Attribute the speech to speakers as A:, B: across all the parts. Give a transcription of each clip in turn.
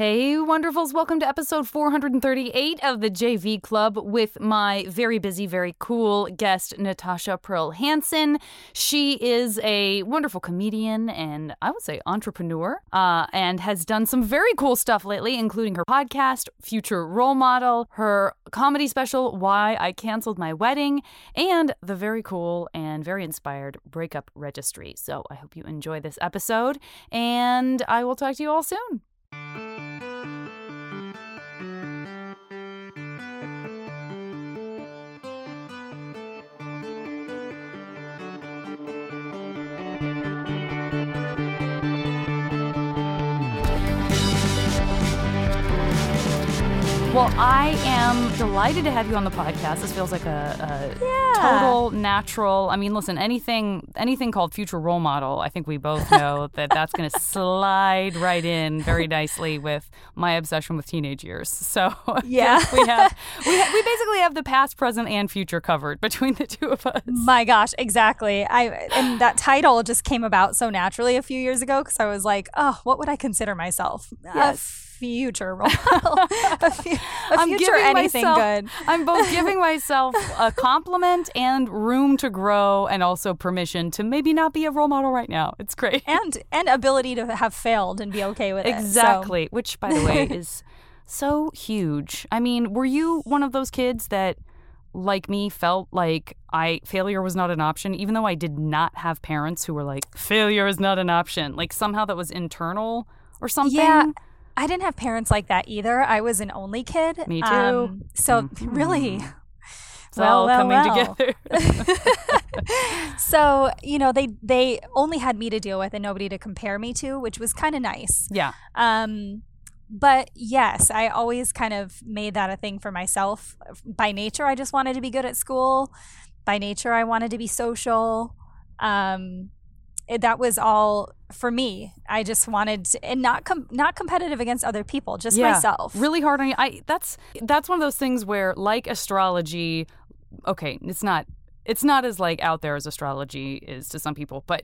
A: Hey, wonderfuls. Welcome to episode 438 of the JV Club with my very busy, very cool guest, Natasha Pearl Hansen. She is a wonderful comedian and I would say entrepreneur uh, and has done some very cool stuff lately, including her podcast, Future Role Model, her comedy special, Why I Canceled My Wedding, and the very cool and very inspired Breakup Registry. So I hope you enjoy this episode and I will talk to you all soon. Well, I am delighted to have you on the podcast. This feels like a, a
B: Yeah.
A: total natural. I mean, listen, anything anything called future role model, I think we both know that that's going to slide right in very nicely with my obsession with teenage years. So
B: Yeah.
A: we have we, ha- we basically have the past, present, and future covered between the two of us.
B: My gosh, exactly. I and that title just came about so naturally a few years ago because I was like, oh, what would I consider myself?
A: Uh, yes.
B: A future role model. a, fu- a
A: I'm
B: future
A: giving
B: anything
A: myself-
B: good.
A: I'm both giving myself a compliment and room to grow, and also permission to maybe not be a role model right now. It's great.
B: And and ability to have failed and be okay with it. So-
A: Exactly. Which, by the way, is so huge. I mean, were you one of those kids that, like me, felt like I failure was not an option, even though I did not have parents who were like, failure is not an option. Like somehow that was internal or something.
B: Yeah. I didn't have parents like that either. I was an only kid.
A: Me too.
B: Um, so
A: Mhm.
B: really,
A: It's all
B: well,
A: coming
B: well.
A: together.
B: so you know they they only had me to deal with and nobody to compare me to, which was kind of nice.
A: yeah.
B: Um, but yes, I always kind of made that a thing for myself. By nature, I just wanted to be good at school. By nature, I wanted to be social. Um, it, that was all for me. I just wanted to, and not com- not competitive against other people, just
A: Yeah.
B: myself.
A: really hard on you. I that's that's one of those things where like astrology, okay, it's not it's not as like out there as astrology is to some people, but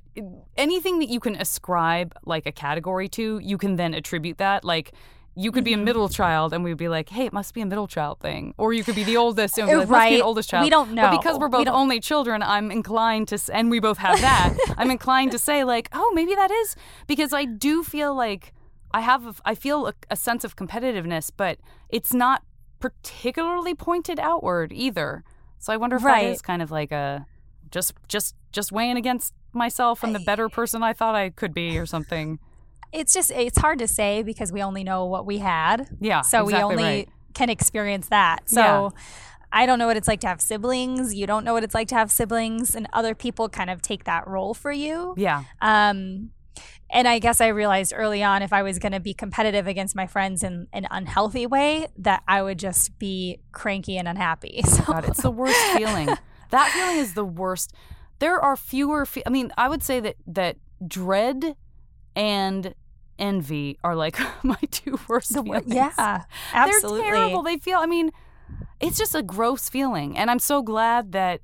A: anything that you can ascribe like a category to, you can then attribute that like you could be a
B: Mhm.
A: middle child, and we'd be like, "Hey, it must be a middle child thing," or you could be the oldest, and we'd like, "It must be
B: Right.
A: oldest child."
B: We don't know.
A: But because we're both
B: don't-
A: only children, I'm inclined to, and we both have that. I'm inclined to say like, "Oh, maybe that is," because I do feel like I have, a, I feel a, a sense of competitiveness, but it's not particularly pointed outward either. So I wonder if
B: Right.
A: that is kind of like a just, just, just weighing against myself and the better person I thought I could be, or something.
B: It's just it's hard to say because we only know what we had.
A: Yeah.
B: so we only
A: right.
B: can experience that so
A: Yeah.
B: i don't know what it's like to have siblings you don't know what it's like to have siblings and other people kind of take that role for you
A: Yeah.
B: um and i guess i realized early on if i was going to be competitive against my friends in an unhealthy way that i would just be cranky and unhappy so
A: God, it's the worst feeling. That feeling is the worst. There are fewer. Fe- I mean, I would say that that dread and envy are like my two worst
B: the,
A: feelings.
B: yeah absolutely
A: They're terrible. They feel. I mean, it's just a gross feeling, and I'm so glad that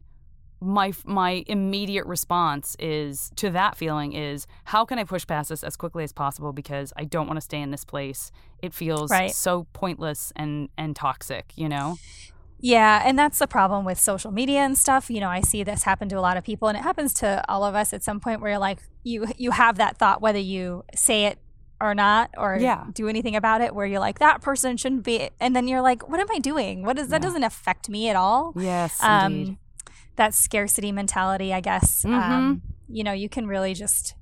A: my my immediate response is to that feeling is how can I push past this as quickly as possible because I don't want to stay in this place. It feels
B: Right.
A: so pointless and and toxic. You know.
B: Yeah, and that's the problem with social media and stuff. You know, I see this happen to a lot of people and it happens to all of us at some point where you're like you you have that thought whether you say it or not or
A: Yeah.
B: do anything about it where you're like that person shouldn't be and then you're like what am I doing? What is that
A: Yeah.
B: doesn't affect me at all.
A: Yes, indeed.
B: Um that scarcity mentality, I guess.
A: Mhm.
B: Um you know, you can really just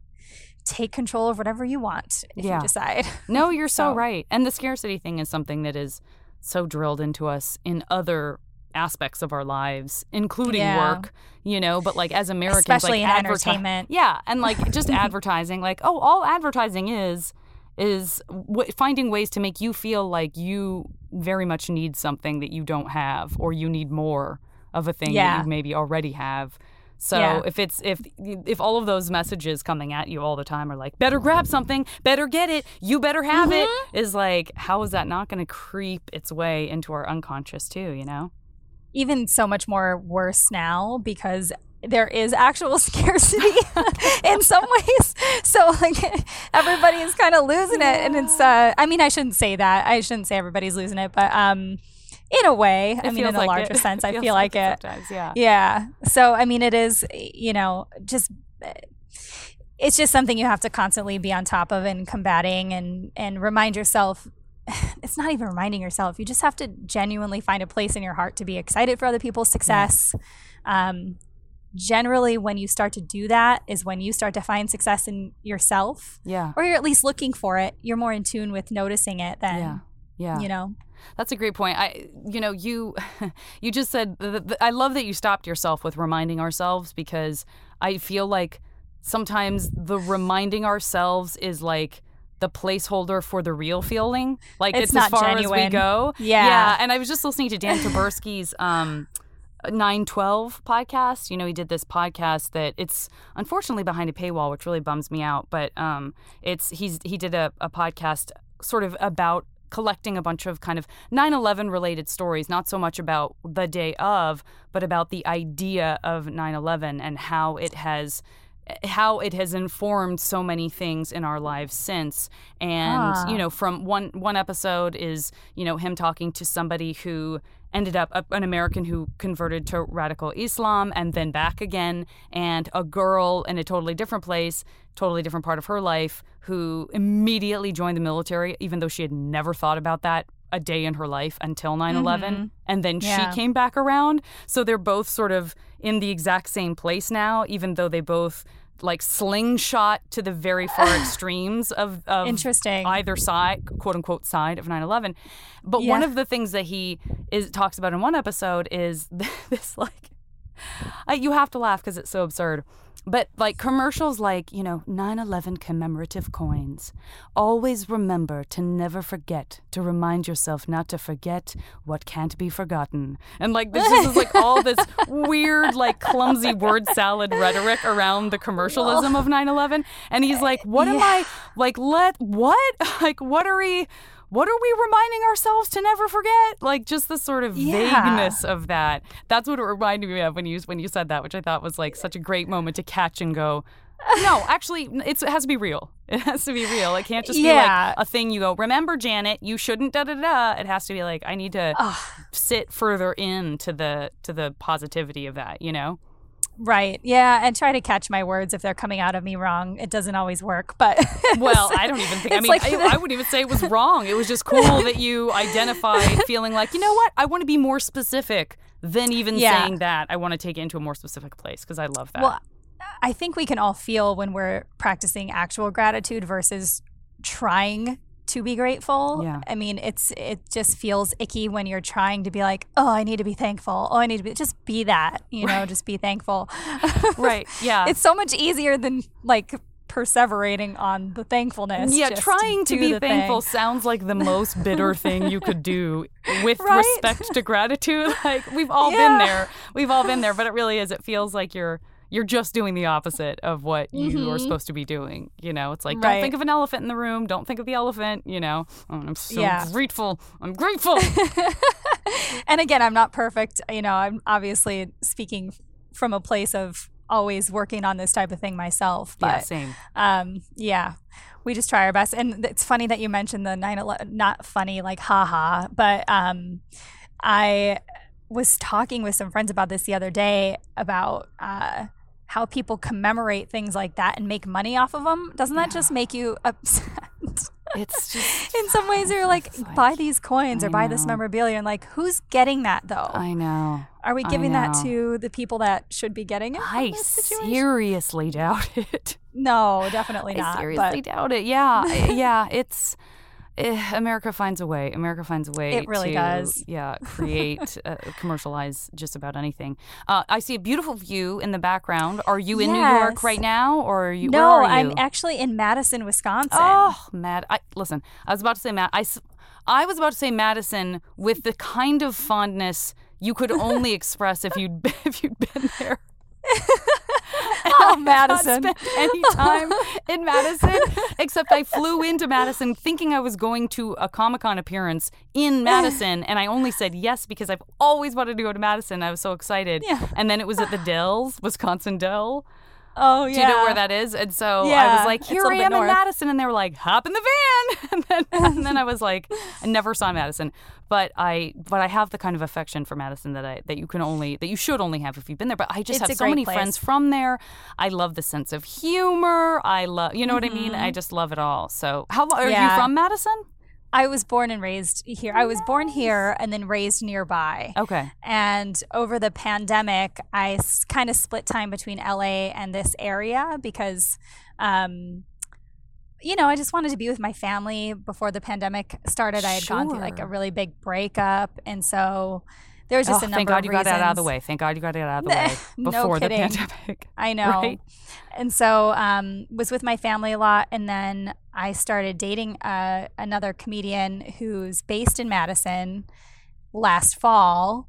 B: take control of whatever you want if
A: Yeah.
B: you decide.
A: No, you're so
B: So-
A: right. And the scarcity thing is something that is so drilled into us in other aspects of our lives, including
B: Yeah.
A: work, you know, but like as Americans,
B: Especially
A: like
B: entertainment.
A: Yeah, and like just advertising, like oh, all advertising is is w- finding ways to make you feel like you very much need something that you don't have or you need more of a thing
B: Yeah.
A: that you maybe already have. So
B: Yeah.
A: if it's if if all of those messages coming at you all the time are like better grab something, better get it, you better have it, mm-hmm. is like how is that not going to creep its way into our unconscious too, you know?
B: even so much more worse now because there is actual scarcity in some ways. So like everybody is kind of losing it, and it's. Uh, I mean, I shouldn't say that. I shouldn't say everybody's losing it, but um, in a way,
A: It
B: I mean, in
A: feels
B: a
A: like
B: larger
A: it.
B: sense, I feel like,
A: it
B: it.
A: sometimes, yeah.
B: Yeah. So I mean, it is. You know, just. It's just something you have to constantly be on top of and combating and and remind yourself it's not even reminding yourself. You just have to genuinely find a place in your heart to be excited for other people's success. Um, generally, when you start to do that, is when you start to find success in yourself,
A: Yeah.
B: or you're at least looking for it. You're more in tune with noticing it than,
A: Yeah. Yeah.
B: you know.
A: That's a great point. I, you know, you, you just said. th- th- I love that you stopped yourself with reminding ourselves because I feel like sometimes the reminding ourselves is like the placeholder for the real feeling. Like
B: It's
A: it's,
B: not
A: as far as we
B: genuine.
A: go.
B: Yeah.
A: Yeah. And I was just listening to Dan Taberski's um, 912 podcast. You know, he did this podcast that it's unfortunately behind a paywall, which really bums me out. But um, it's he's he did a, a podcast sort of about collecting a bunch of kind of 9-11 related stories not so much about the day of but about the idea of 9-11 and how it has how it has informed so many things in our lives since and
B: Ah.
A: you know from one one episode is you know him talking to somebody who ended up a- an American who converted to radical Islam and then back again and a girl in a totally different place totally different part of her life who immediately joined the military even though she had never thought about that a day in her life until 9/11 and then
B: Yeah.
A: she came back around so they're both sort of in the exact same place now even though they both like slingshot to the very far extremes of, of
B: Interesting.
A: either side quote unquote side of 9-11 but one of the things that he is talks about in one episode is this like uh, you have to laugh because it's so absurd. But like commercials like you know 9-11 commemorative coins. Always remember to never forget to remind yourself not to forget what can't be forgotten. And like this is like all this weird like clumsy word salad rhetoric around the commercialism of 9-11 and he's like what am i like let what? Like what are we what are we reminding ourselves to never forget? Like just the sort of
B: Yeah.
A: vagueness of that. That's what it reminded me of when you when you said that, which I thought was like such a great moment to catch and go. No, actually, it's, it has to be real. It has to be real. It can't just be
B: Yeah.
A: like a thing you go. Remember, Janet, you shouldn't da da da. It has to be like I need to sit further into the to the positivity of that. You know.
B: Right. Yeah. And try to catch my words if they're coming out of me wrong. It doesn't always work, but
A: Well, I don't even think. I mean,
B: like
A: I,
B: the-
A: I wouldn't even say it was wrong. It was just cool that you identified feeling like, you know what? I want to be more specific than even
B: Yeah.
A: saying that. I want to take it into a more specific place because I love that.
B: Well, I think we can all feel when we're practicing actual gratitude versus trying to be grateful.
A: Yeah.
B: I mean, it's it just feels icky when you're trying to be like, "Oh, I need to be thankful. Oh, I need to be just be that, you know, just be thankful."
A: right. Yeah.
B: it's so much easier than like perseverating on the thankfulness.
A: yeah, trying to be thankful
B: thing.
A: sound like the most bitter thing you could do with
B: Right?
A: respect to gratitude. Like we've all
B: Yeah.
A: been there. We've all been there, but it really is. It feels like you're you're just doing the opposite of what you are supposed to be doing. You know, it's like don't
B: Mm-hmm.
A: Think of an elephant in the room. Don't think of the elephant. You know, Oh, I'm so
B: Yeah.
A: grateful. I'm grateful.
B: and again, I'm not perfect. You know, I'm obviously speaking from a place of always working on this type of thing myself. But
A: yeah, same.
B: um, yeah, we just try our best. And it's funny that you mentioned the 9 11, not funny, like haha, but um, I was talking with some friends about this the other day about uh, how people commemorate things like that and make money off of them. Doesn't that just make you upset?
A: It's just
B: In some ways, you're like,
A: like-
B: buy these coins or
A: I
B: buy this memorabilia. And like, who's getting that though?
A: I know.
B: Are we giving that to the people that should be getting it?
A: I seriously doubt it.
B: No, definitely not.
A: I seriously
B: but
A: doubt it. Yeah, yeah. It's eh, America finds a way. America finds a way.
B: It really
A: to,
B: does.
A: Yeah, create, uh, commercialize just about anything. Uh, I see a beautiful view in the background. Are you in New York right now, or are you?
B: no,
A: are
B: I'm actually in Madison, Wisconsin.
A: Oh, Mad. I listen. I was about to say Matt. I was about to say Madison with the kind of fondness you could only express if you'd if you'd been there.
B: Oh, Madison.
A: any time in Madison, except I flew into Madison thinking I was going to a Comic Con appearance in Madison, and I only said yes because I've always wanted to go to Madison. I was so excited.
B: Yeah.
A: And then it was at the Dells, Wisconsin Dell.
B: Oh yeah.
A: Do you know where that is? And so
B: yeah, I
A: was like, here I
B: little bit
A: am in. Madison. And they were like, hop in the van. And then, and then I was like, I never saw Madison. But I but I have the kind of affection for Madison that I that you can only that you should only have if you've been there. But I just
B: It's
A: have so many
B: place.
A: friends from there. I love the sense of humor. I love you know what I mean? I just love it all. So how are you
B: Mm-hmm.
A: From Madison?
B: I was born and raised here. I was born here and then raised nearby.
A: Okay.
B: And over the pandemic, I kind of split time between LA and this area because, um, you know, I just wanted to be with my family before the pandemic started. I had gone through like a really big breakup. And so there was just
A: Oh,
B: a number
A: thank God you got that out of the way. Thank God you got it out of the way
B: No
A: before the
B: kidding.
A: pandemic.
B: I know.
A: Right.
B: And so um was with my family a lot and then I started dating uh, another comedian who's based in Madison last fall.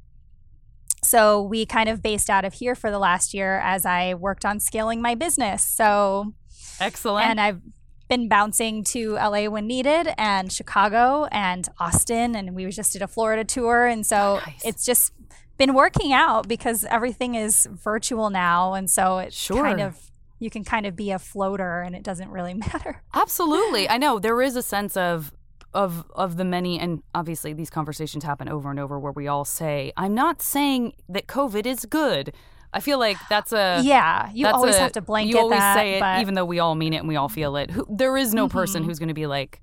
B: So we kind of based out of here for the last year as I worked on scaling my business. So
A: Excellent.
B: and I've been bouncing to LA when needed and Chicago and Austin and we just did a Florida tour and so oh,
A: Nice.
B: it's just been working out because everything is virtual now and so it's kind of you can kind of be a floater and it doesn't really matter.
A: Absolutely. I know there is a sense of of of the many and obviously these conversations happen over and over where we all say, I'm not saying that COVID is good. I feel like that's a
B: yeah, you always
A: a-
B: have to blanket
A: You always
B: that,
A: say it
B: but
A: even though we all mean it and we all feel it. Who, there is no person
B: Mhm.
A: who's going to be like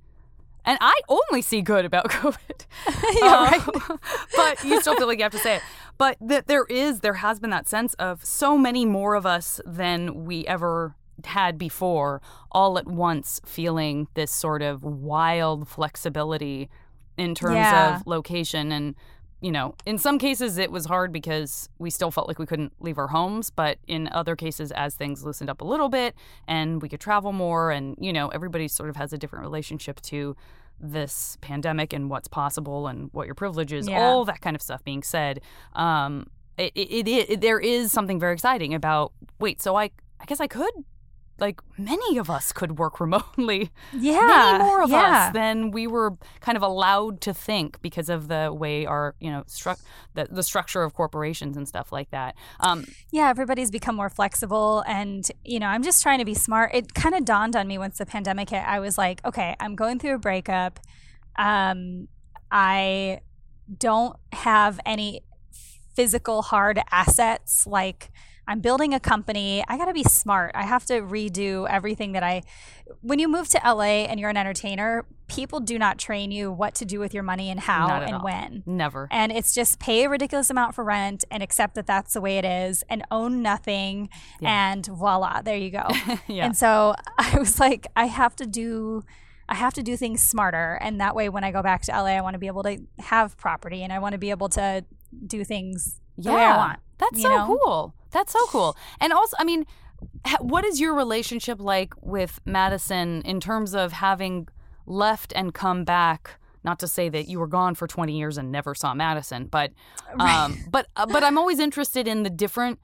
A: and I only see good about COVID.
B: Yeah, right.
A: but you still feel like you have to say it. But that there is, there has been that sense of so many more of us than we ever had before, all at once feeling this sort of wild flexibility in terms
B: Yeah.
A: of location. And, you know, in some cases it was hard because we still felt like we couldn't leave our homes. But in other cases, as things loosened up a little bit and we could travel more, and, you know, everybody sort of has a different relationship to this pandemic and what's possible and what your privilege is,
B: Yeah.
A: all that kind of stuff being said, um, it, it, it, it there is something very exciting about. Wait, so I I guess I could, like many of us could work remotely.
B: yeah,
A: many more of
B: yeah.
A: us than we were kind of allowed to think because of the way our you know stru- the the structure of corporations and stuff like that. Um,
B: yeah, everybody's become more flexible. And, you know, I'm just trying to be smart. It kind of dawned on me once the pandemic hit. I was like, okay, I'm going through a breakup. Um, I don't have any physical hard assets. Like, I'm building a company. I got to be smart. I have to redo everything that I. When you move to LA and you're an entertainer, people do not train you what to do with your money and how and
A: all.
B: when.
A: never.
B: And it's just pay a ridiculous amount for rent and accept that that's the way it is and own nothing.
A: Yeah.
B: And voila, there you go.
A: yeah.
B: And so I was like, I have to do. I have to do things smarter, and that way, when I go back to LA, I want to be able to have property, and I want to be able to do things the way I want.
A: That's so
B: know?
A: cool. That's so cool. And also, I mean, what is your relationship like with Madison in terms of having left and come back? Not to say that you were gone for 20 years and never saw Madison, but um, but uh, but I'm always interested in the different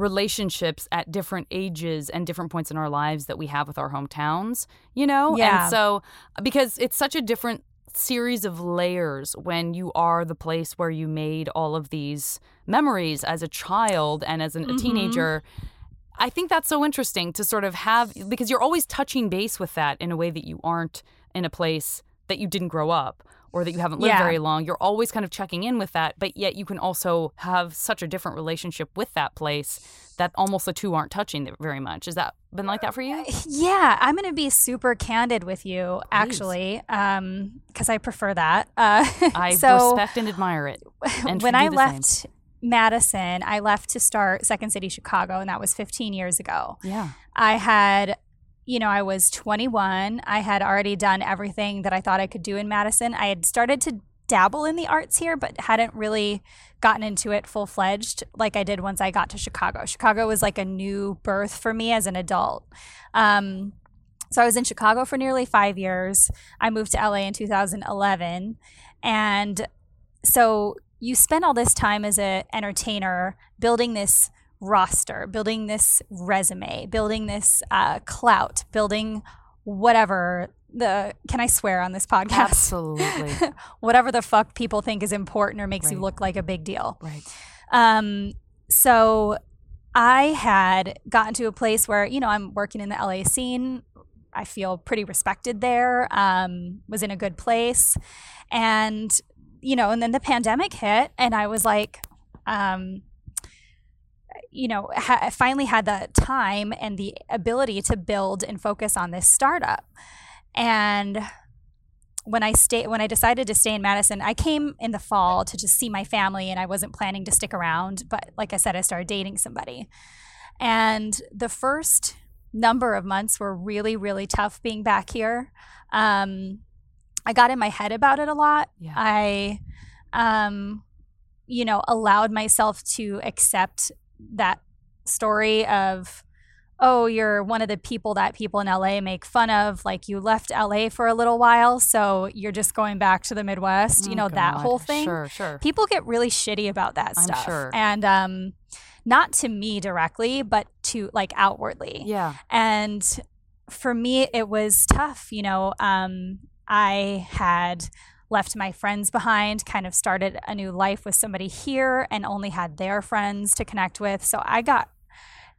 A: relationships at different ages and different points in our lives that we have with our hometowns, you know?
B: Yeah.
A: And so because it's such a different series of layers when you are the place where you made all of these memories as a child and as an, a
B: Mhm.
A: teenager. I think that's so interesting to sort of have because you're always touching base with that in a way that you aren't in a place that you didn't grow up or that you haven't lived
B: Yeah.
A: very long. You're always kind of checking in with that, but yet you can also have such a different relationship with that place that almost the two aren't touching very much. Is that been like that for you?
B: Yeah, I'm going to be super candid with you, actually, because I prefer that. Uh,
A: I
B: so
A: respect and admire it. and
B: when I left Madison, I left to start Second City Chicago, and that was 15 years ago.
A: Yeah.
B: I had, you know, I was 21. I had already done everything that I thought I could do in Madison. I had started to dabble in the arts here, but hadn't really gotten into it full fledged like I did once I got to Chicago. Chicago was like a new birth for me as an adult. Um, so I was in Chicago for nearly five years. I moved to LA in 2011. And so you spend all this time as an entertainer building this roster, building this resume, building this uh, clout, building whatever the can I swear on this podcast?
A: Absolutely.
B: whatever the fuck people think is important or makes
A: Right.
B: you look like a big deal.
A: right.
B: Um, so I had gotten to a place where, you know, I'm working in the LA scene. I feel pretty respected there, um, was in a good place. And, you know, and then the pandemic hit, and I was like, um, you know, ha- I finally had the time and the ability to build and focus on this startup. And when I stay when I decided to stay in Madison, I came in the fall to just see my family and I wasn't planning to stick around, but like I said I started dating somebody. And the first number of months were really really tough being back here. Um I got in my head about it a lot.
A: Yeah.
B: I um you know, allowed myself to accept that story of oh, you're one of the people that people in LA make fun of. Like you left LA for a little while, so you're just going back to the Midwest. you
A: Oh,
B: know, that whole thing.
A: Sure, sure.
B: People get really shitty about that
A: I'm
B: stuff.
A: sure.
B: And um, not to me directly, but to like outwardly.
A: Yeah.
B: And for me, it was tough. You know, um, I had left my friends behind, kind of started a new life with somebody here, and only had their friends to connect with. So I got,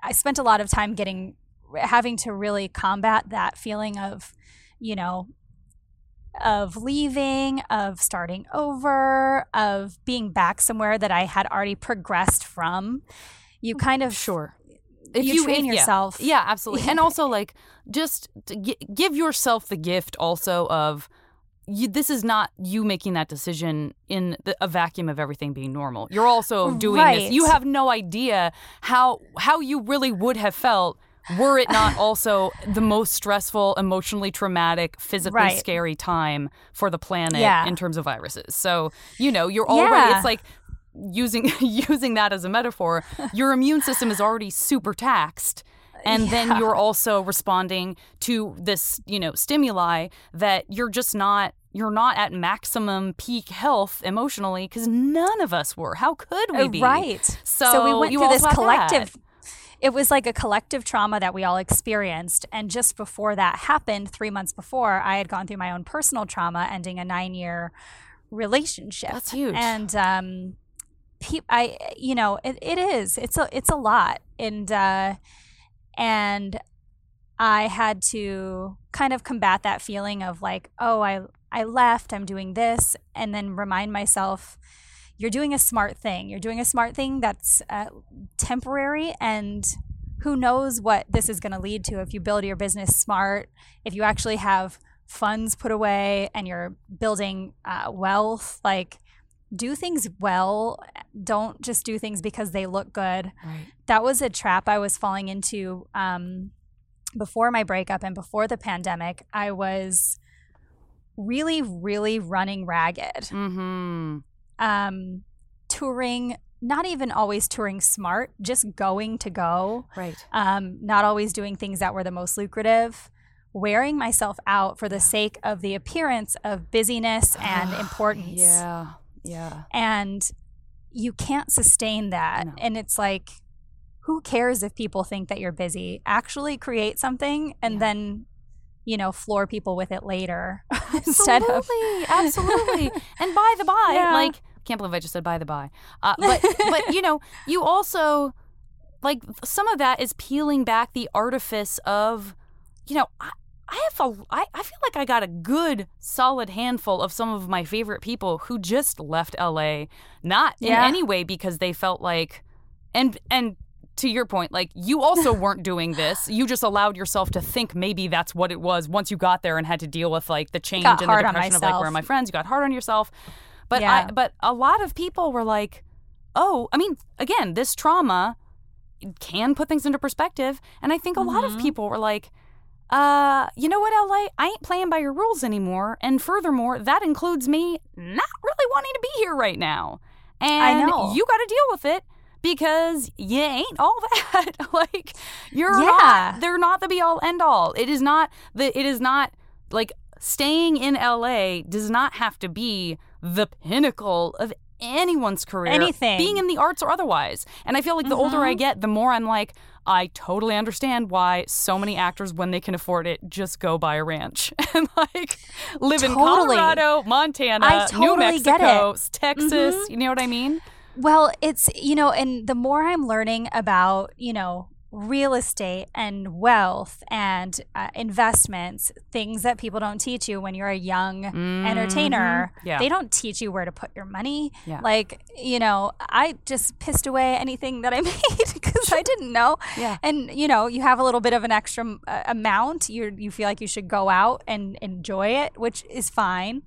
B: I spent a lot of time getting, having to really combat that feeling of, you know, of leaving, of starting over, of being back somewhere that I had already progressed from. You mm, kind of
A: Sure.
B: If you, train
A: yeah.
B: yourself.
A: Yeah, absolutely. And also, like, just give yourself the gift also of you, this is not you making that decision in the, a vacuum of everything being normal. You're also doing
B: Right.
A: this. You have no idea how how you really would have felt were it not also the most stressful, emotionally traumatic, physically
B: Right.
A: scary time for the planet
B: Yeah.
A: in terms of viruses. So, you know, you're already
B: Yeah.
A: it's like using using that as a metaphor, your immune system is already super taxed. And then you're also responding to this, you know, stimuli that you're just not you're not at maximum peak health emotionally because none of us were. How could we be?
B: Right.
A: So, so
B: we went
A: you
B: through this collective.
A: that.
B: It was like a collective trauma that we all experienced. And just before that happened, three months before, I had gone through my own personal trauma, ending a nine year relationship.
A: That's huge.
B: And, um, peop I, you know, it, it is, it's a, it's a lot. And, uh, and I had to kind of combat that feeling of like, oh, I, I left, I'm doing this, and then remind myself, you're doing a smart thing. You're doing a smart thing that's uh, temporary, and who knows what this is going to lead to if you build your business smart, if you actually have funds put away and you're building uh, wealth. Like, do things well. Don't just do things because they look good
A: Right.
B: that was a trap I was falling into um, before my breakup and before the pandemic. I was really, really running ragged,
A: Mm-hmm.
B: um, touring, not even always touring smart, just going to go,
A: Right.
B: um, not always doing things that were the most lucrative. Wearing myself out for the sake of the appearance of busyness and importance
A: Yeah. Yeah.
B: and you can't sustain that
A: No.
B: and it's like who cares if people think that you're busy actually create something and
A: Yeah.
B: then you know floor people with it later instead of
A: Absolutely, absolutely. and by the by,
B: Yeah.
A: like, can't believe I just said by the by. Uh, but but you know, you also like some of that is peeling back the artifice of, you know, I, I have a I, I feel like I got a good solid handful of some of my favorite people who just left LA, not in any way because they felt like, and and. To your point, like you also weren't doing this. You just allowed yourself to think maybe that's what it was once you got there and had to deal with like the change
B: got
A: and the depression of like where are my friends? You got hard on yourself. But
B: Yeah.
A: I but a lot of people were like, "Oh, I mean, again, this trauma can put things into perspective." And I think a lot of
B: Mhm.
A: people were like, "Uh, you know what, LA? I ain't playing by your rules anymore. And furthermore, that includes me not really wanting to be here right now. And
B: know.
A: you got to deal with it." Because you ain't all that. like you're
B: Yeah.
A: not they're not the be all end all. It is not the it is not like staying in LA does not have to be the pinnacle of anyone's career,
B: Anything.
A: being in the arts or otherwise. And I feel like the older I
B: Mhm.
A: get, the more I'm like, I totally understand why so many actors, when they can afford it, just go buy a ranch and like live in Colorado, Montana,
B: I totally
A: New
B: get it.
A: Mexico, Texas.
B: Mhm.
A: You know what I mean?
B: Well, it's, you know, and the more I'm learning about, you know, real estate and wealth and uh, investments, things that people don't teach you when you're a young entertainer.
A: Mhm. Yeah.
B: They don't teach you where to put your money.
A: Yeah.
B: Like, you know, I just pissed away anything that I made because I didn't know.
A: Yeah.
B: And, you know, you have a little bit of an extra uh, amount. You you feel like you should go out and enjoy it, which is fine.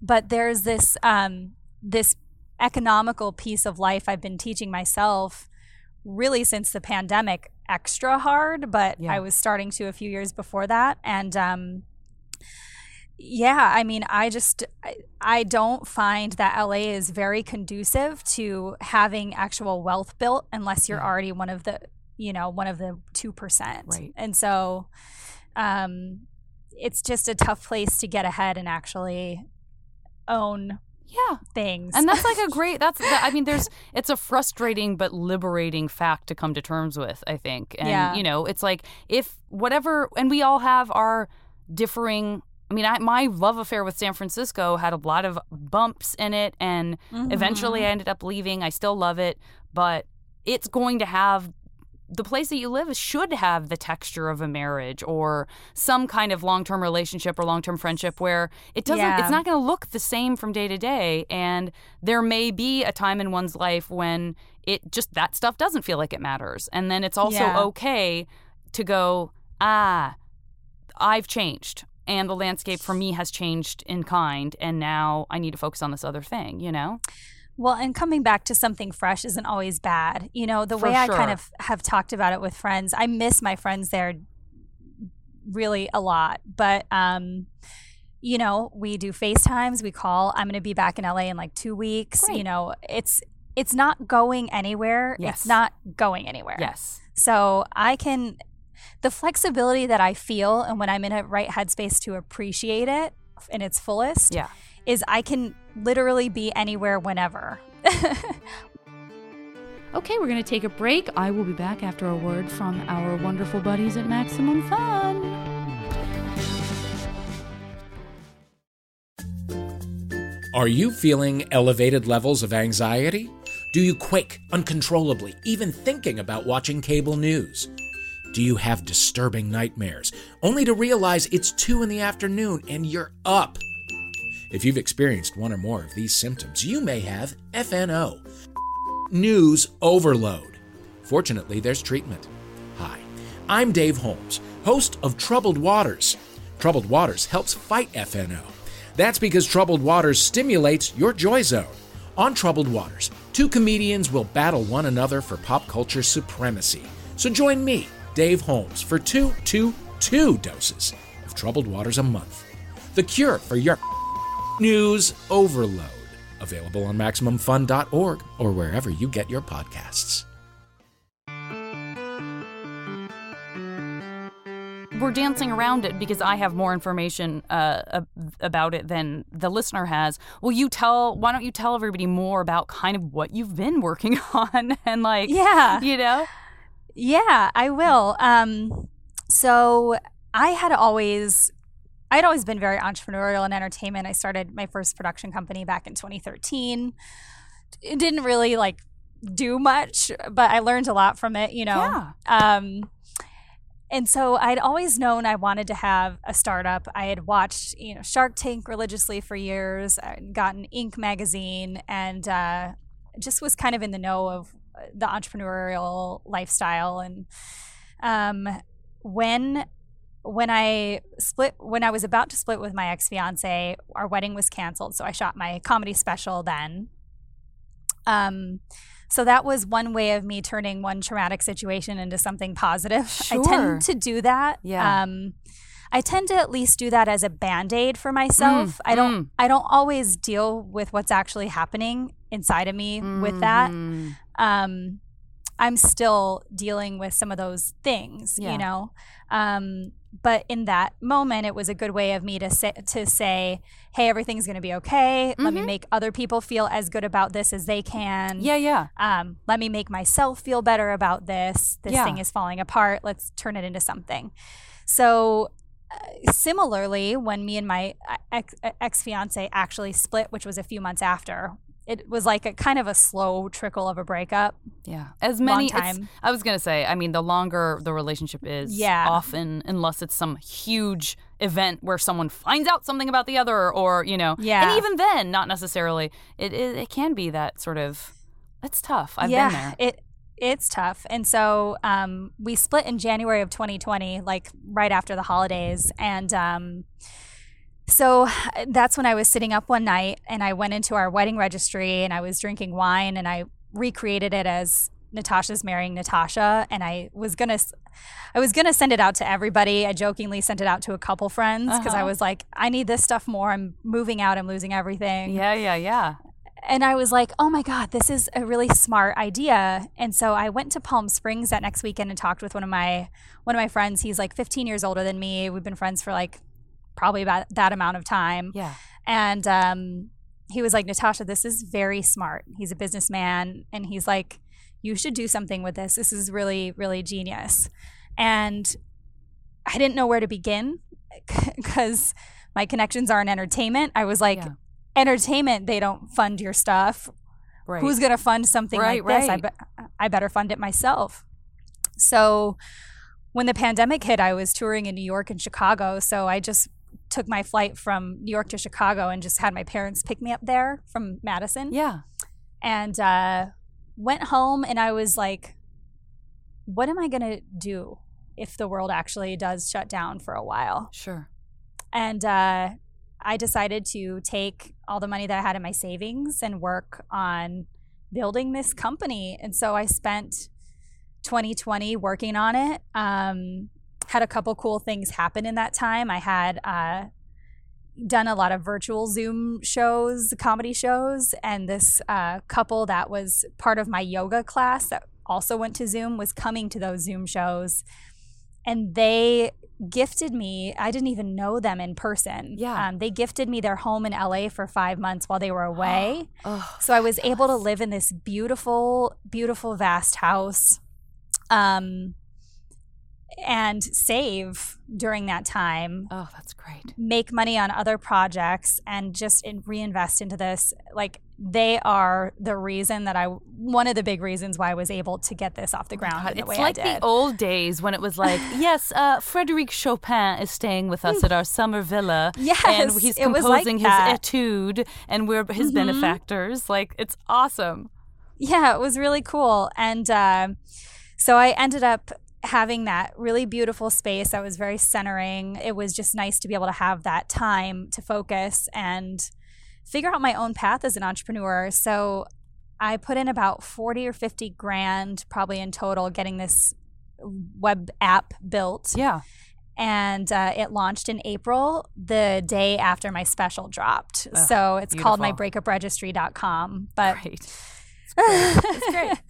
B: But there's this um this economical piece of life I've been teaching myself really since the pandemic extra hard, but
A: Yeah.
B: I was starting to a few years before that. And um, yeah, I mean, I just I, I don't find that LA is very conducive to having actual wealth built unless you're
A: Yeah.
B: already one of the you know one of the two percent.
A: Right.
B: And so, um, it's just a tough place to get ahead and actually own
A: Yeah.
B: things.
A: And that's like a great that's that, I mean there's it's a frustrating but liberating fact to come to terms with, I think. And
B: Yeah.
A: you know, it's like if whatever and we all have our differing I mean, I, my love affair with San Francisco had a lot of bumps in it, and eventually
B: Mhm.
A: I ended up leaving. I still love it, but it's going to have the place that you live should have the texture of a marriage or some kind of long-term relationship or long-term friendship where it doesn't
B: Yeah.
A: it's not going to look the same from day to day and there may be a time in one's life when it just that stuff doesn't feel like it matters and then it's also
B: Yeah.
A: okay to go ah I've changed and the landscape for me has changed in kind and now I need to focus on this other thing, you know?
B: Well, and coming back to something fresh isn't always bad. You know, the
A: For
B: way I kind of have talked about it with friends, I miss my friends there really a lot. But, um, you know, we do FaceTimes, we call. I'm going to be back in LA in like two weeks. You know, it's it's not going anywhere.
A: Yes.
B: It's not going anywhere.
A: Yes.
B: So I can, the flexibility that I feel and when I'm in a right headspace to appreciate it in its fullest
A: Yeah.
B: Is I can literally be anywhere whenever.
A: Okay, we're going to take a break. I will be back after a word from our wonderful buddies at Maximum Fun.
C: Are you feeling elevated levels of anxiety? Do you quake uncontrollably, even thinking about watching cable news? Do you have disturbing nightmares, only to realize it's 2 in the afternoon and you're up? If you've experienced one or more of these symptoms, you may have FNO, news overload. Fortunately, there's treatment. Hi, I'm Dave Holmes, host of Troubled Waters. Troubled Waters helps fight FNO. That's because Troubled Waters stimulates your joy zone. On Troubled Waters, two comedians will battle one another for pop culture supremacy. So join me, Dave Holmes, for two, two, two doses of Troubled Waters a month. The cure for your news overload. Available on MaximumFun.org or wherever you get your podcasts.
A: We're dancing around it because I have more information uh, about it than the listener has. Will you tell? Why don't you tell everybody more about kind of what you've been working on and like,
B: Yeah.
A: you know?
B: Yeah, I will. Um, so I had always, I'd always been very entrepreneurial in entertainment. I started my first production company back in 2013. It didn't really like do much, but I learned a lot from it. You know.
A: Yeah.
B: Um, and so I'd always known I wanted to have a startup. I had watched, you know, Shark Tank religiously for years. I'd gotten Inc. magazine, and uh, just was kind of in the know of uh, the entrepreneurial lifestyle. And um, when when I split, when I was about to split with my ex fiance, our wedding was canceled. So I shot my comedy special then. Um, so that was one way of me turning one traumatic situation into something positive. I tend to do that.
A: Yeah.
B: Um, I tend to at least do that as a band-aid for myself.
A: Mm,
B: I don't
A: mm.
B: I don't always deal with what's actually happening inside of me with that.
A: Mhm.
B: Um, I'm still dealing with some of those things,
A: Yeah.
B: you know. Um, but in that moment, it was a good way of me to say, to say, "Hey, everything's going to be okay. Let me
A: Mhm.
B: make other people feel as good about this as they can.
A: Yeah, yeah.
B: Um, let me make myself feel better about this. This
A: Yeah.
B: thing is falling apart. Let's turn it into something." So. Uh, similarly, when me and my ex, ex fiance actually split, which was a few months after, it was like a kind of a slow trickle of a breakup.
A: Yeah. As many
B: time.
A: I was going to say, I mean, the longer the relationship is,
B: Yeah.
A: often unless it's some huge event where someone finds out something about the other or, you know.
B: Yeah.
A: And even then, not necessarily. It it, it can be that sort of it's tough. I've
B: yeah,
A: been there.
B: It it's tough. And so um, we split in January of 2020, like right after the holidays. And um, so that's when I was sitting up one night and I went into our wedding registry and I was drinking wine and I recreated it as Natasha's marrying Natasha and I was gonna I was gonna send it out to everybody. I jokingly sent it out to a couple friends because I
A: Uh-huh.
B: was like, I need this stuff more. I'm moving out. I'm losing everything
A: Yeah, yeah, yeah.
B: and I was like, oh my God, this is a really smart idea. And so I went to Palm Springs that next weekend and talked with one of my one of my friends. He's like 15 years older than me. We've been friends for like probably about that amount of time.
A: Yeah.
B: And um, he was like, Natasha, this is very smart. He's a businessman. And he's like, you should do something with this. This is really, really genius. And I didn't know where to begin because my connections are in entertainment. I was like,
A: Yeah.
B: entertainment, they don't fund your stuff.
A: Right.
B: Who's going to fund something
A: Right,
B: like this? I, be- I better fund it myself. So when the pandemic hit, I was touring in New York and Chicago. So I just took my flight from New York to Chicago and just had my parents pick me up there from Madison
A: yeah.
B: and uh, went home. And I was like, what am I going to do if the world actually does shut down for a while?
A: Sure.
B: And uh, I decided to take all the money that I had in my savings and work on building this company. And so I spent 2020 working on it. Um, had a couple cool things happen in that time. I had uh, done a lot of virtual Zoom shows, comedy shows, and this uh, couple that was part of my yoga class that also went to Zoom was coming to those Zoom shows. And they gifted me, I didn't even know them in person.
A: Yeah.
B: Um, they gifted me their home in LA for five months while they were away.
A: Oh,
B: So I was able to live in this beautiful, beautiful, vast house, um, and save during that time.
A: oh, that's great.
B: Make money on other projects and just in, reinvest into this. Like they are the reason that I, one of the big reasons why I was able to get this off the ground in the
A: It's
B: way
A: like
B: I did.
A: the old days when it was like, yes, uh, Frederic Chopin is staying with us at our summer villa.
B: Yes,
A: and he's
B: was like
A: composing his etude, and we're his
B: Mhm.
A: benefactors. Like, it's awesome.
B: Yeah, it was really cool. And uh, so I ended up having that really beautiful space that was very centering. It was just nice to be able to have that time to focus and figure out my own path as an entrepreneur. So I put in about 40 or 50 grand probably in total getting this web app built
A: Yeah.
B: and uh, it launched in April, the day after my special dropped. So it's called
A: beautiful.
B: mybreakupregistry.com. But
A: Great.
B: it's
A: great.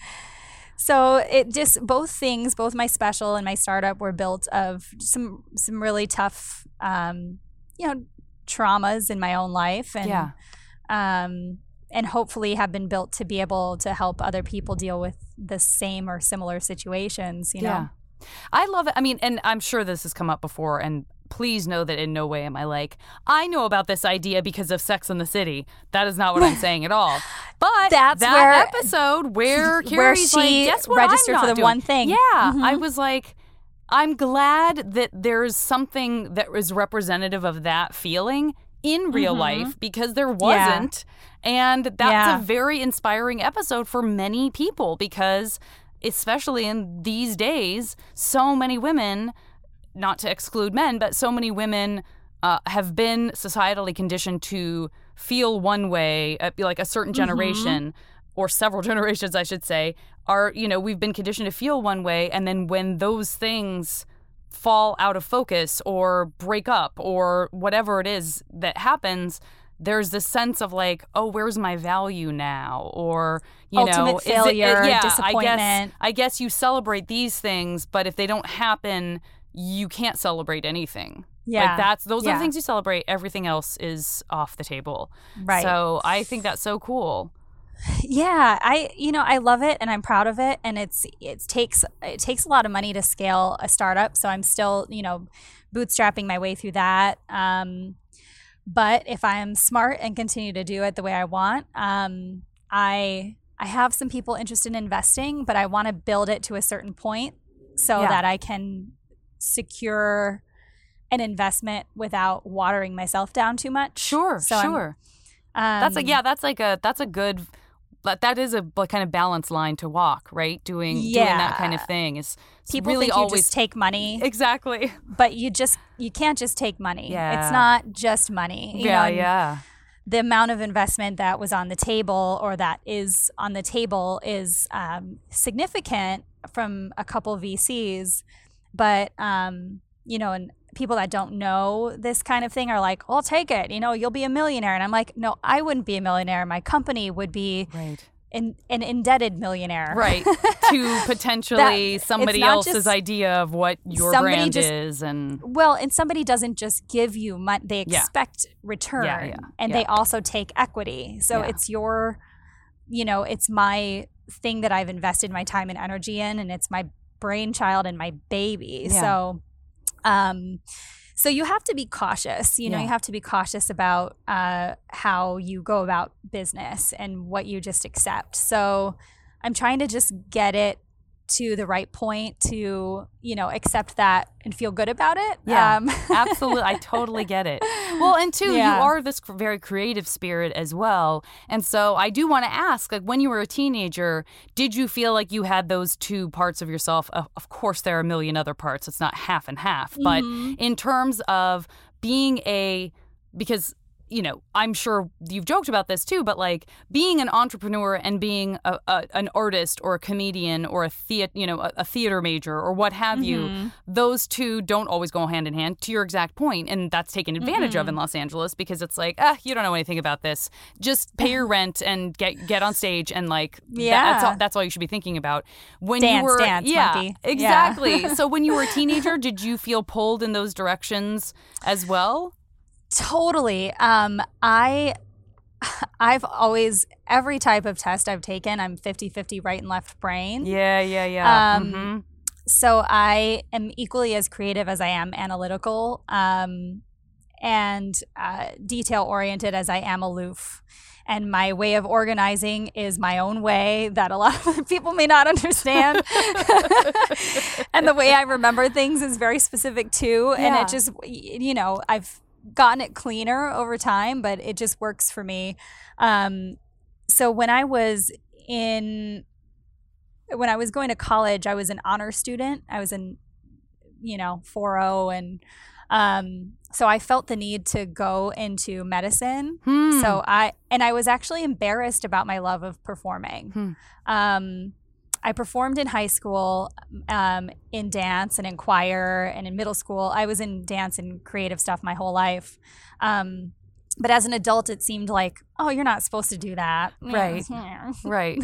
B: so it just both things, both my special and my startup, were built of some some really tough, um, you know, traumas in my own life, and
A: Yeah.
B: um, and hopefully have been built to be able to help other people deal with the same or similar situations. You know,
A: Yeah. I love it. I mean, and I'm sure this has come up before, and please know that in no way am I like, I know about this idea because of Sex in the City. That is not what I'm saying at all. But
B: That's
A: that
B: where-
A: episode where
B: where she
A: like, guess what
B: registered for the
A: doing?"
B: one thing.
A: Yeah.
B: Mhm.
A: I was like, I'm glad that there's something that was representative of that feeling in real
B: Mhm.
A: life because there wasn't. And that's
B: Yeah.
A: a very inspiring episode for many people because, especially in these days, so many women, not to exclude men, but so many women uh, have been societally conditioned to feel one way, uh, like a certain generation or several generations, I should say, are, you know, we've been conditioned to feel one way. And then when those things fall out of focus or break up or whatever it is that happens, there's this sense of like, oh, where's my value now? Or, you
B: Ultimate
A: know, is it- it-
B: failure,
A: yeah, I guess,
B: disappointment.
A: I guess you celebrate these things, but if they don't happen, you can't celebrate anything.
B: Yeah.
A: Like that's those are the things you celebrate. Everything else is off the table.
B: Right.
A: So I think that's so cool.
B: Yeah, I you know I love it and I'm proud of it and it's it takes it takes a lot of money to scale a startup so I'm still you know bootstrapping my way through that. Um, but if I'm smart and continue to do it the way I want, um, I I have some people interested in investing, but I want to build it to a certain point so
A: Yeah.
B: that I can secure an investment without watering myself down too much.
A: Sure,
B: So
A: sure. that's like
B: Um,
A: yeah, that's like a that's a good that that is a kind of balance line to walk, right? Doing doing that kind of thing is
B: people
A: really
B: think you
A: always
B: just take money
A: exactly.
B: but you just you can't just take money
A: Yeah.
B: it's not just money you
A: yeah,
B: know,
A: yeah.
B: the amount of investment that was on the table or that is on the table is um, significant from a couple vcs but um, you know and people that don't know this kind of thing are like well take it you know you'll be a millionaire and i'm like no i wouldn't be a millionaire my company would be
A: Right.
B: an, an indebted millionaire
A: Right. to potentially
B: it's
A: somebody else's idea of what your brand
B: just-
A: is and
B: Well, and somebody doesn't just give you money; they
A: Yeah.
B: expect return,
A: yeah,
B: and
A: yeah.
B: they also take equity. So
A: Yeah.
B: it's your, you know, it's my thing that I've invested my time and energy in, and it's my brainchild and my baby.
A: Yeah.
B: So, um, so you have to be cautious. You know,
A: Yeah.
B: you have to be cautious about uh, how you go about business and what you just accept. So, I'm trying to just get it to the right point to you know accept that and feel good about it
A: Yeah.
B: um,
A: Absolutely, I totally get it. Well, and two,
B: Yeah.
A: you are this very creative spirit as well, and so I do want to ask, like, when you were a teenager, did you feel like you had those two parts of yourself? Of, of course, there are a million other parts; it's not half and half. But
B: Mhm.
A: in terms of being a, because you know, I'm sure you've joked about this too, but like being an entrepreneur and being a, a, an artist or a comedian or a theater, you know, a, a theater major or what have you,
B: Mhm.
A: those two don't always go hand in hand. To your exact point, and that's taken advantage of in Los Angeles because it's like, ah, you don't know anything about this. Just pay your rent and get get on stage and like, that- that's
B: Yeah.
A: all, that's all you should be thinking about when
B: Dance,
A: you were,
B: dance,
A: yeah,
B: monkey. Yeah.
A: exactly. so when you were a teenager, did you feel pulled in those directions as well?
B: Totally um i i've always every type of test i've taken i'm 50-50 right and left brain
A: Yeah, yeah, yeah.
B: Um,
A: Mhm.
B: so i am equally as creative as i am analytical um and uh, detail oriented as i am aloof and my way of organizing is my own way that a lot of people may not understand. and the way I remember things is very specific too. And it just, you know, I've gotten it cleaner over time, but it just works for me. Um, so when I was in, when I was going to college, I was an honor student. I was in, you know, 4.0 and um, so I felt the need to go into medicine.
A: Hmm.
B: So I and I was actually embarrassed about my love of performing.
A: Hmm.
B: Um, I performed in high school, um, in dance and in choir, and in middle school. I was in dance and creative stuff my whole life. Um, but as an adult, it seemed like, oh, you're not supposed to do that,
A: Right. right.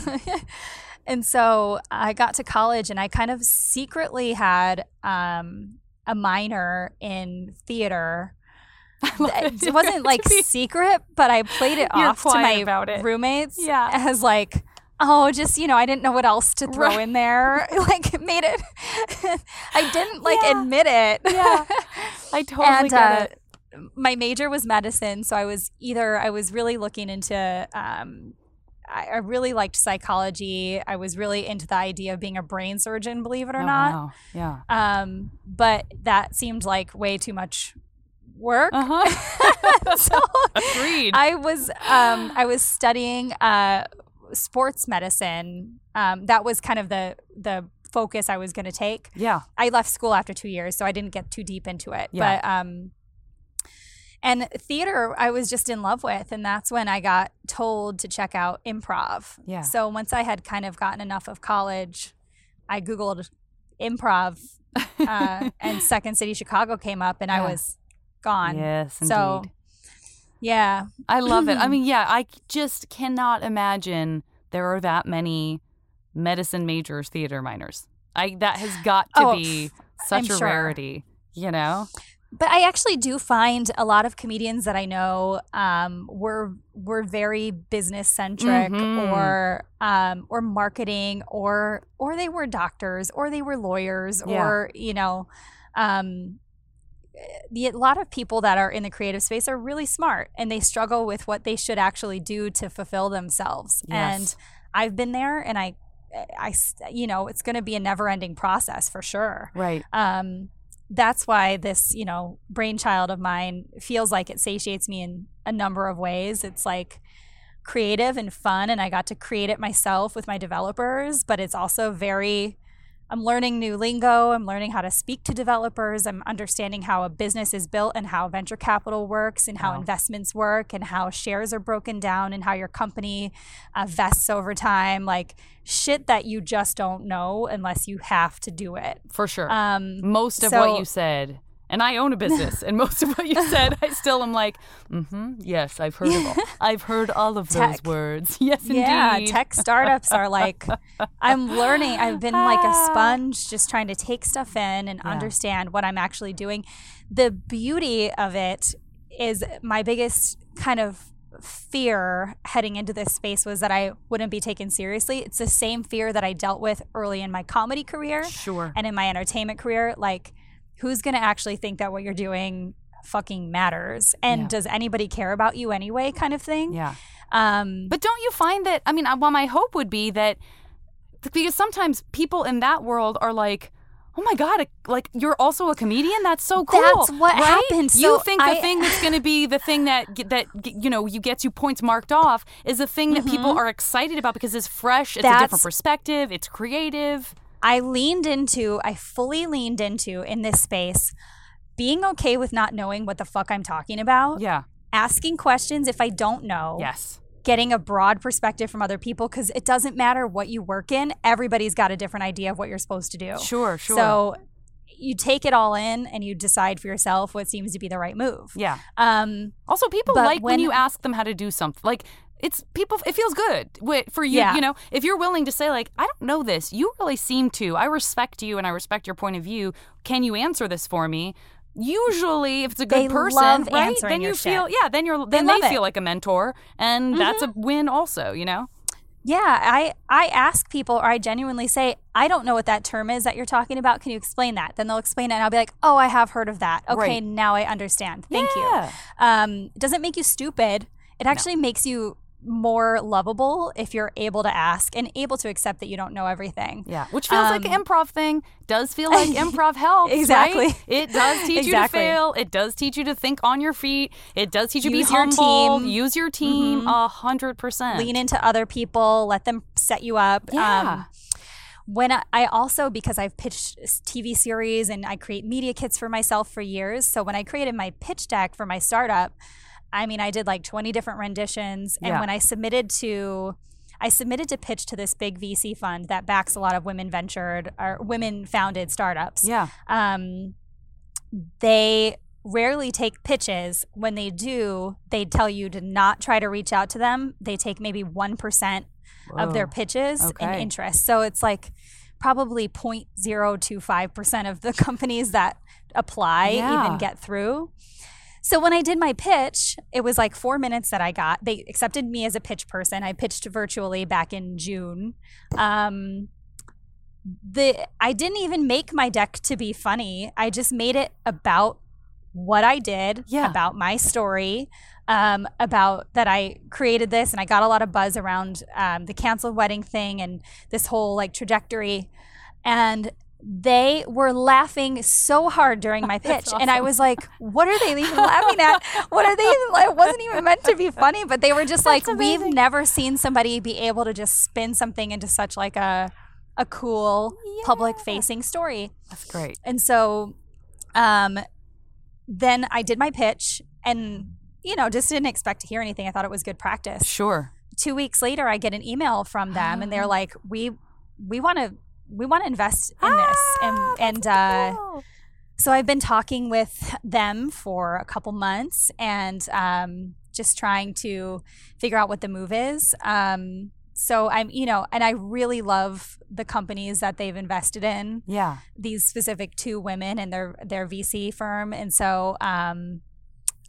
B: and so I got to college and I kind of secretly had um, a minor in theater. It wasn't like secret, but I played it
A: You're
B: off to my roommates
A: Yeah.
B: as like, oh, just, you know, I didn't know what else to throw
A: Right.
B: in there. Like, it made it, I didn't like
A: Yeah.
B: admit it.
A: Yeah. I totally
B: and
A: get
B: uh,
A: it.
B: my major was medicine, so I was either I was really looking into. Um, I, I really liked psychology. I was really into the idea of being a brain surgeon, believe it or
A: Oh,
B: not.
A: wow. Yeah.
B: Um, but that seemed like way too much work.
A: Uh huh.
B: so
A: Agreed.
B: I was um, I was studying uh, sports medicine. Um, that was kind of the the focus I was going to take.
A: yeah.
B: I left school after two years, so I didn't get too deep into it.
A: Yeah.
B: But um, and theater, I was just in love with, and that's when I got told to check out improv.
A: Yeah.
B: So once I had kind of gotten enough of college, I googled improv, uh, and Second City Chicago came up, and I was gone.
A: Yes, indeed.
B: So Yeah.
A: I love it. I mean, yeah, I just cannot imagine there are that many medicine majors theater minors. I that has got to
B: Oh,
A: be
B: I'm
A: such a
B: sure.
A: rarity, you know?
B: But I actually do find a lot of comedians that I know um, were were very business centric
A: Mhm.
B: or um, or marketing or or they were doctors or they were lawyers
A: Yeah.
B: or you know um, the, a lot of people that are in the creative space are really smart and they struggle with what they should actually do to fulfill themselves. And I've been there and I I you know it's going to be a never ending process for sure.
A: Right.
B: um, that's why this you know brainchild of mine feels like it satiates me in a number of ways. It's like creative and fun and i got to create it myself with my developers but it's also very i'm learning new lingo i'm learning how to speak to developers i'm understanding how a business is built and how venture capital works and how
A: Wow.
B: investments work and how shares are broken down and how your company uh, vests over time like shit that you just don't know unless you have to do it
A: For sure.
B: um,
A: most of
B: so-
A: what you said, and I own a business, and most of what you said, I still am like, mm-hmm, yes, I've heard of all. I've heard all of those words. Yes, indeed.
B: yeah,
A: indeed.
B: tech startups are like, I'm learning. I've been like a sponge, just trying to take stuff in and
A: Yeah.
B: understand what I'm actually doing. The beauty of it is my biggest kind of fear heading into this space was that I wouldn't be taken seriously. It's the same fear that I dealt with early in my comedy career
A: Sure.
B: and in my entertainment career. Like, who's going to actually think that what you're doing fucking matters? And
A: Yeah.
B: does anybody care about you anyway? Kind of thing.
A: Yeah.
B: Um,
A: But don't you find that? I mean, well, my hope would be that because sometimes people in that world are like, "Oh my god, like you're also a comedian? That's so cool."
B: That's what
A: right?
B: happened.
A: You think the
B: I-
A: thing that's going to be the thing that that you know you gets you points marked off is the thing that people are excited about because it's fresh, it's a different
B: Mm-hmm.
A: Perspective, it's creative.
B: I leaned into, I fully leaned into in this space, being okay with not knowing what the fuck I'm talking about,
A: Yeah.
B: asking questions if I don't know,
A: Yes.
B: getting a broad perspective from other people because it doesn't matter what you work in, everybody's got a different idea of what you're supposed to do.
A: Sure. Sure.
B: So you take it all in and you decide for yourself what seems to be the right move.
A: yeah.
B: Um,
A: Also, people like when,
B: when-
A: you ask them how to do something. Like it's people. It feels good for you.
B: Yeah.
A: You know, if you're willing to say like, I don't know this. You really seem to. I respect you and I respect your point of view. Can you answer this for me? Usually, if it's a good
B: They
A: person,
B: love
A: right? Then you feel
B: shit.
A: yeah. Then you're then they
B: it.
A: feel like a mentor, and that's a win also. You know.
B: Yeah, I I ask people or I genuinely say, I don't know what that term is that you're talking about. Can you explain that? Then they'll explain it and I'll be like, "Oh, I have heard of that. Okay,
A: Right.
B: now I understand. Thank
A: Yeah.
B: you." Um it doesn't make you stupid. It actually makes you more lovable if you're able to ask and able to accept that you don't know everything.
A: Yeah, which feels like
B: Um,
A: an improv thing. Does feel like improv helps. right?
B: Exactly.
A: It does teach
B: Exactly.
A: you to fail. It does teach you to think on your feet. It does teach you to
B: Use
A: be
B: your
A: humble.
B: team.
A: Use your team a hundred percent.
B: Lean into other people, let them set you up.
A: Yeah.
B: Um, when I, I also because I've pitched TV series and I create media kits for myself for years. So when I created my pitch deck for my startup, I mean I did like 20 different renditions and
A: Yeah.
B: when I submitted to I submitted to pitch to this big VC fund that backs a lot of women ventured or women founded startups.
A: Yeah.
B: Um they rarely take pitches. When they do, they tell you to not try to reach out to them. They take maybe 1% of their
A: Whoa.
B: pitches and
A: Okay.
B: interest. So it's like probably 0.025% of the companies that apply
A: Yeah.
B: even get through. So when I did my pitch, it was like four minutes that I got. They accepted me as a pitch person. I pitched virtually back in June. Um, the I didn't even make my deck to be funny. I just made it about what I did,
A: Yeah.
B: about my story, um, about that I created this, and I got a lot of buzz around um, the canceled wedding thing and this whole like trajectory, and they were laughing so hard during my pitch,
A: That's
B: and I was like, "What are they even laughing at? What are they? Even, it wasn't even meant to be funny, but they were just like, we've never seen somebody be able to just spin something into such like a a cool public facing story."
A: That's great.
B: And so um then I did my pitch and you know, just didn't expect to hear anything. I thought it was good practice.
A: Sure.
B: 2 weeks later I get an email from them and they're like, "We we want to we want to invest in this."
A: Ah,
B: And and uh so I've been talking with them for a couple months and um just trying to figure out what the move is. Um, so I'm, you know, and I really love the companies that they've invested in.
A: Yeah.
B: These specific two women and their their VC firm, and so um,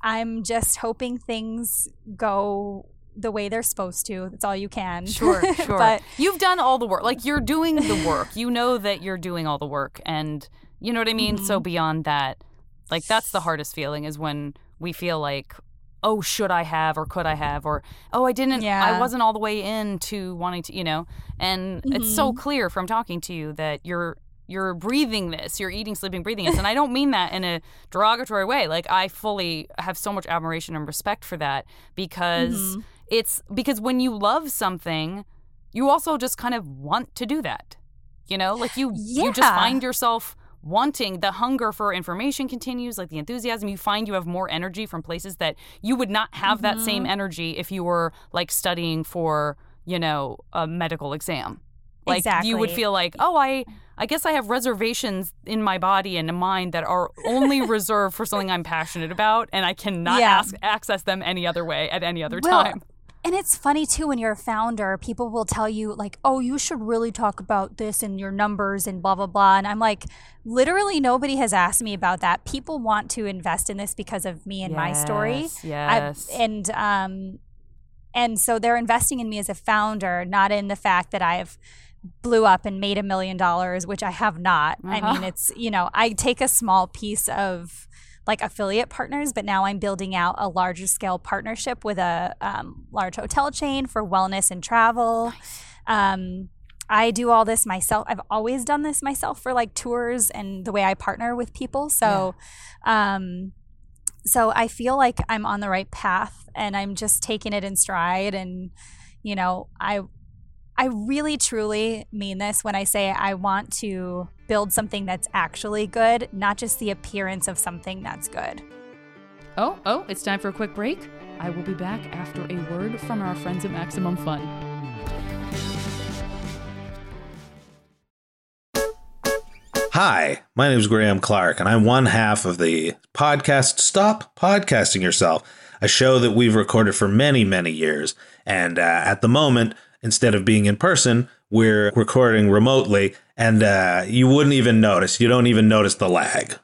B: I'm just hoping things go the way they're supposed to. That's all you can.
A: Sure, sure.
B: but
A: you've done all the work. Like you're doing the work. You know that you're doing all the work and you know what I mean?
B: Mm-hmm.
A: So beyond that, like that's the hardest feeling is when we feel like oh should i have or could i have or oh i didn't
B: yeah.
A: i wasn't all the way into wanting to you know and it's so
B: Mm-hmm.
A: clear from talking to you that you're you're breathing this you're eating sleeping breathing this and i don't mean that in a derogatory way like i fully have so much admiration and respect for that because
B: Mm-hmm.
A: It's because when you love something you also just kind of want to do that you know? Like you you just find yourself wanting the hunger for information continues like the enthusiasm you find you have more energy from places that you would not have that same
B: Mm-hmm.
A: energy if you were like studying for you know a medical exam. Like you would feel like oh i i guess i have reservations in my body and mind that are only reserved for something i'm passionate about and i cannot
B: Yeah.
A: ask, access them any other way at any other
B: Well,
A: time
B: And it's funny too when you're a founder, people will tell you like, "Oh, you should really talk about this and your numbers and blah blah blah." And I'm like, literally nobody has asked me about that. People want to invest in this because of me and my story.
A: Yes,
B: I-
A: yes.
B: and um and so they're investing in me as a founder, not in the fact that I've blew up and made a million dollars, which I have not. I
A: Uh-huh.
B: mean, it's, you know, I take a small piece of like affiliate partners, but now I'm building out a larger scale partnership with a um, large hotel chain for wellness and travel. Um, I do all this myself. I've always done this myself for like tours and the way I partner with people. So, um, so I feel like I'm on the right path and I'm just taking it in stride. And, you know, I, I really truly mean this when I say I want to build something that's actually good, not just the appearance of something that's good.
A: Oh, oh, it's time for a quick break. I will be back after a word from our friends at Maximum Fun.
D: Hi, my name is Graham Clark, and I'm one half of the podcast Stop Podcasting Yourself, a show that we've recorded for many, many years. And uh, at the moment, instead of being in person, we're recording remotely, and uh, you wouldn't even notice. You don't even notice the lag.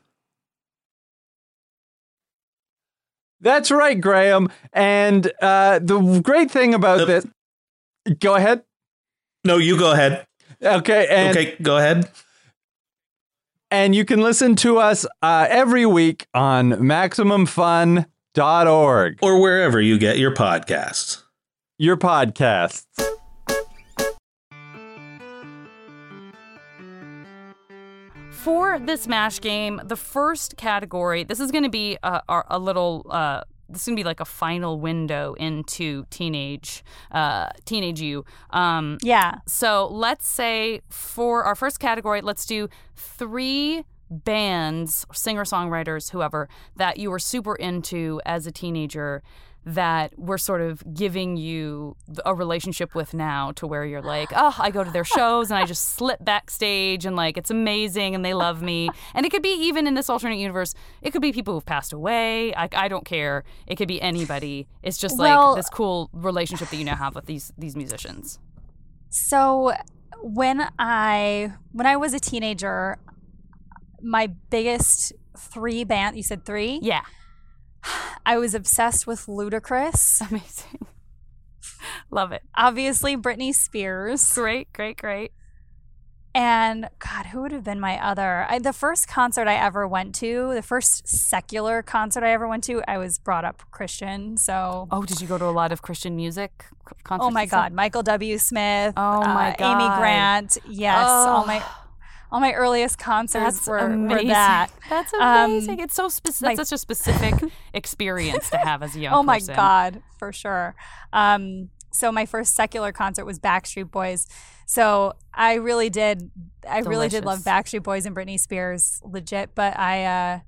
E: That's right, Graham. And uh, the great thing about
D: The-
E: this. Go ahead.
D: No, you go ahead.
E: Okay. And,
D: okay, go ahead.
E: and you can listen to us uh, every week on MaximumFun.org,
D: Or wherever you get your podcasts.
E: your podcasts.
A: For this MASH game, the first category, this is going to be a, a, a little. Uh, this is gonna be like a final window into teenage, uh, teenage you. Um,
B: Yeah.
A: So let's say for our first category, let's do three bands, singer songwriters, whoever, that you were super into as a teenager that we're sort of giving you a relationship with now to where you're like, oh, I go to their shows and I just slip backstage and like it's amazing and they love me. And it could be even in this alternate universe, it could be people who've passed away. I, I don't care. It could be anybody. It's just like
B: Well-
A: this cool relationship that you now have with these these musicians.
B: So when I when I was a teenager, my biggest three band you said three?
A: Yeah.
B: I was obsessed with Ludacris.
A: Amazing. Love it.
B: Obviously Britney Spears.
A: Great, great, great.
B: And God, who would have been my other? I, the first concert I ever went to, the first secular concert I ever went to, I was brought up Christian. So,
A: Oh, did you go to a lot of Christian music concerts?
B: oh my? God, Michael W. Smith.
A: Oh my
B: uh,
A: God.
B: Amy Grant. Yes, all my
A: Oh.
B: All my earliest concerts
A: That's
B: were, were that.
A: That's
B: Um,
A: amazing. it's so specific. That's such a specific experience to have as a young person.
B: oh my
A: person.
B: god for sure um so my first secular concert was backstreet boys so i really did i really did love backstreet boys and britney spears legit but i uh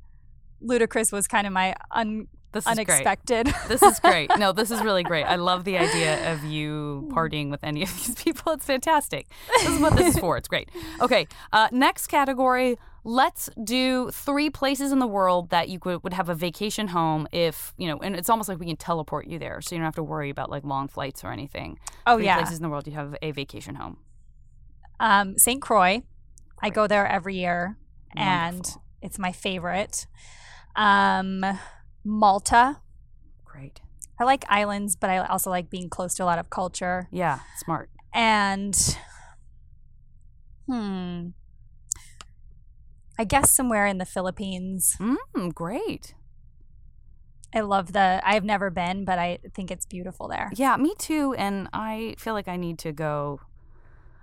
B: ludacris was kind of my un-
A: This is great. This is great. No, this is really great. I love the idea of you partying with any of these people. It's fantastic. This is what this is for. It's great. Okay, uh, next category Let's do three places in the world that you could would have a vacation home if you know, and it's almost like we can teleport you there, so you don't have to worry about like long flights or anything.
B: Oh
A: three
B: yeah.
A: places in the world you have a vacation home.
B: Um, St. Croix. I go there every year, and it's my favorite. Um, Malta.
A: Great.
B: I like islands, but I also like being close to a lot of culture.
A: Yeah, smart.
B: And hmm, I guess somewhere in the Philippines.
A: Mm, great.
B: I love the. I've never been, but I think it's beautiful there.
A: Yeah, me too. And I feel like I need to go.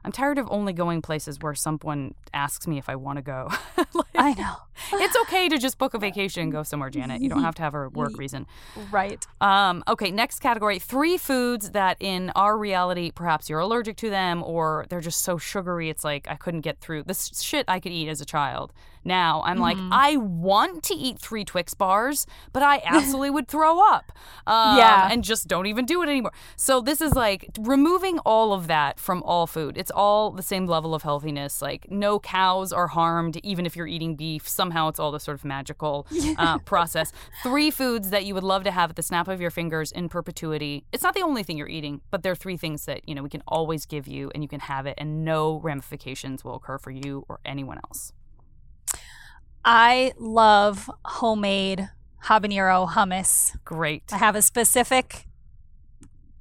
A: I'm tired of only going places where someone asks me if I want to go. Like,
B: I know.
A: it's okay to just book a vacation and go somewhere, Janet. You don't have to have a work reason.
B: Right.
A: Um, okay, next category three foods that in our reality, perhaps you're allergic to them or they're just so sugary, it's like I couldn't get through this shit I could eat as a child. Now I'm like,
B: Mm-hmm.
A: I want to eat three Twix bars, but I absolutely would throw up. Um,
B: Yeah.
A: And just don't even do it anymore. So this is like removing all of that from all food. It's all the same level of healthiness. Like no cows are harmed, even if you're eating beef. Somehow it's all this sort of magical uh, process. Three foods that you would love to have at the snap of your fingers in perpetuity. It's not the only thing you're eating, but there are three things that you know we can always give you, and you can have it, and no ramifications will occur for you or anyone else.
B: I love homemade habanero hummus.
A: Great.
B: I have a specific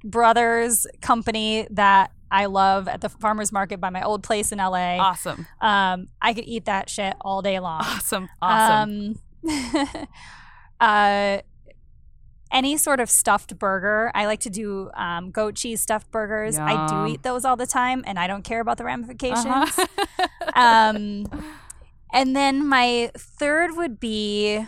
B: brothers company that I love at the farmers market by my old place in LA.
A: Awesome.
B: Um, I could eat that shit all day long.
A: Awesome. Awesome.
B: Um, uh, any sort of stuffed burger. I like to do um, goat cheese stuffed burgers. I do eat those all the time, and I don't care about the ramifications.
A: Uh-huh.
B: and then my third would be,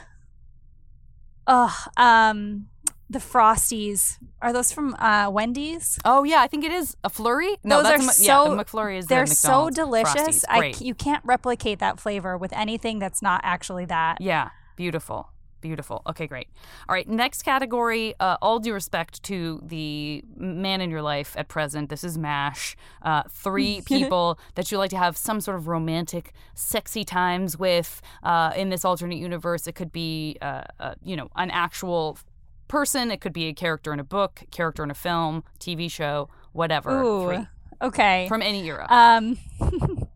B: oh, um, the Frosties. Are those from uh, Wendy's?
A: oh yeah, I think it is a flurry. No,
B: Those
A: that's
B: are
A: a, Mc- yeah,
B: so-
A: the McFlurry is
B: They're
A: the
B: so delicious. I you can't replicate that flavor with anything that's not actually that.
A: Yeah, beautiful. Beautiful. Okay, great. All right, next category. Uh, all due respect to the man in your life at present, this is MASH. Uh, three people that you like to have some sort of romantic, sexy times with uh, in this alternate universe. It could be, uh, uh, you know, an actual person. It could be a character in a book, character in a film, TV show, whatever.
B: Ooh.
A: Three.
B: Okay.
A: From any era.
B: Um,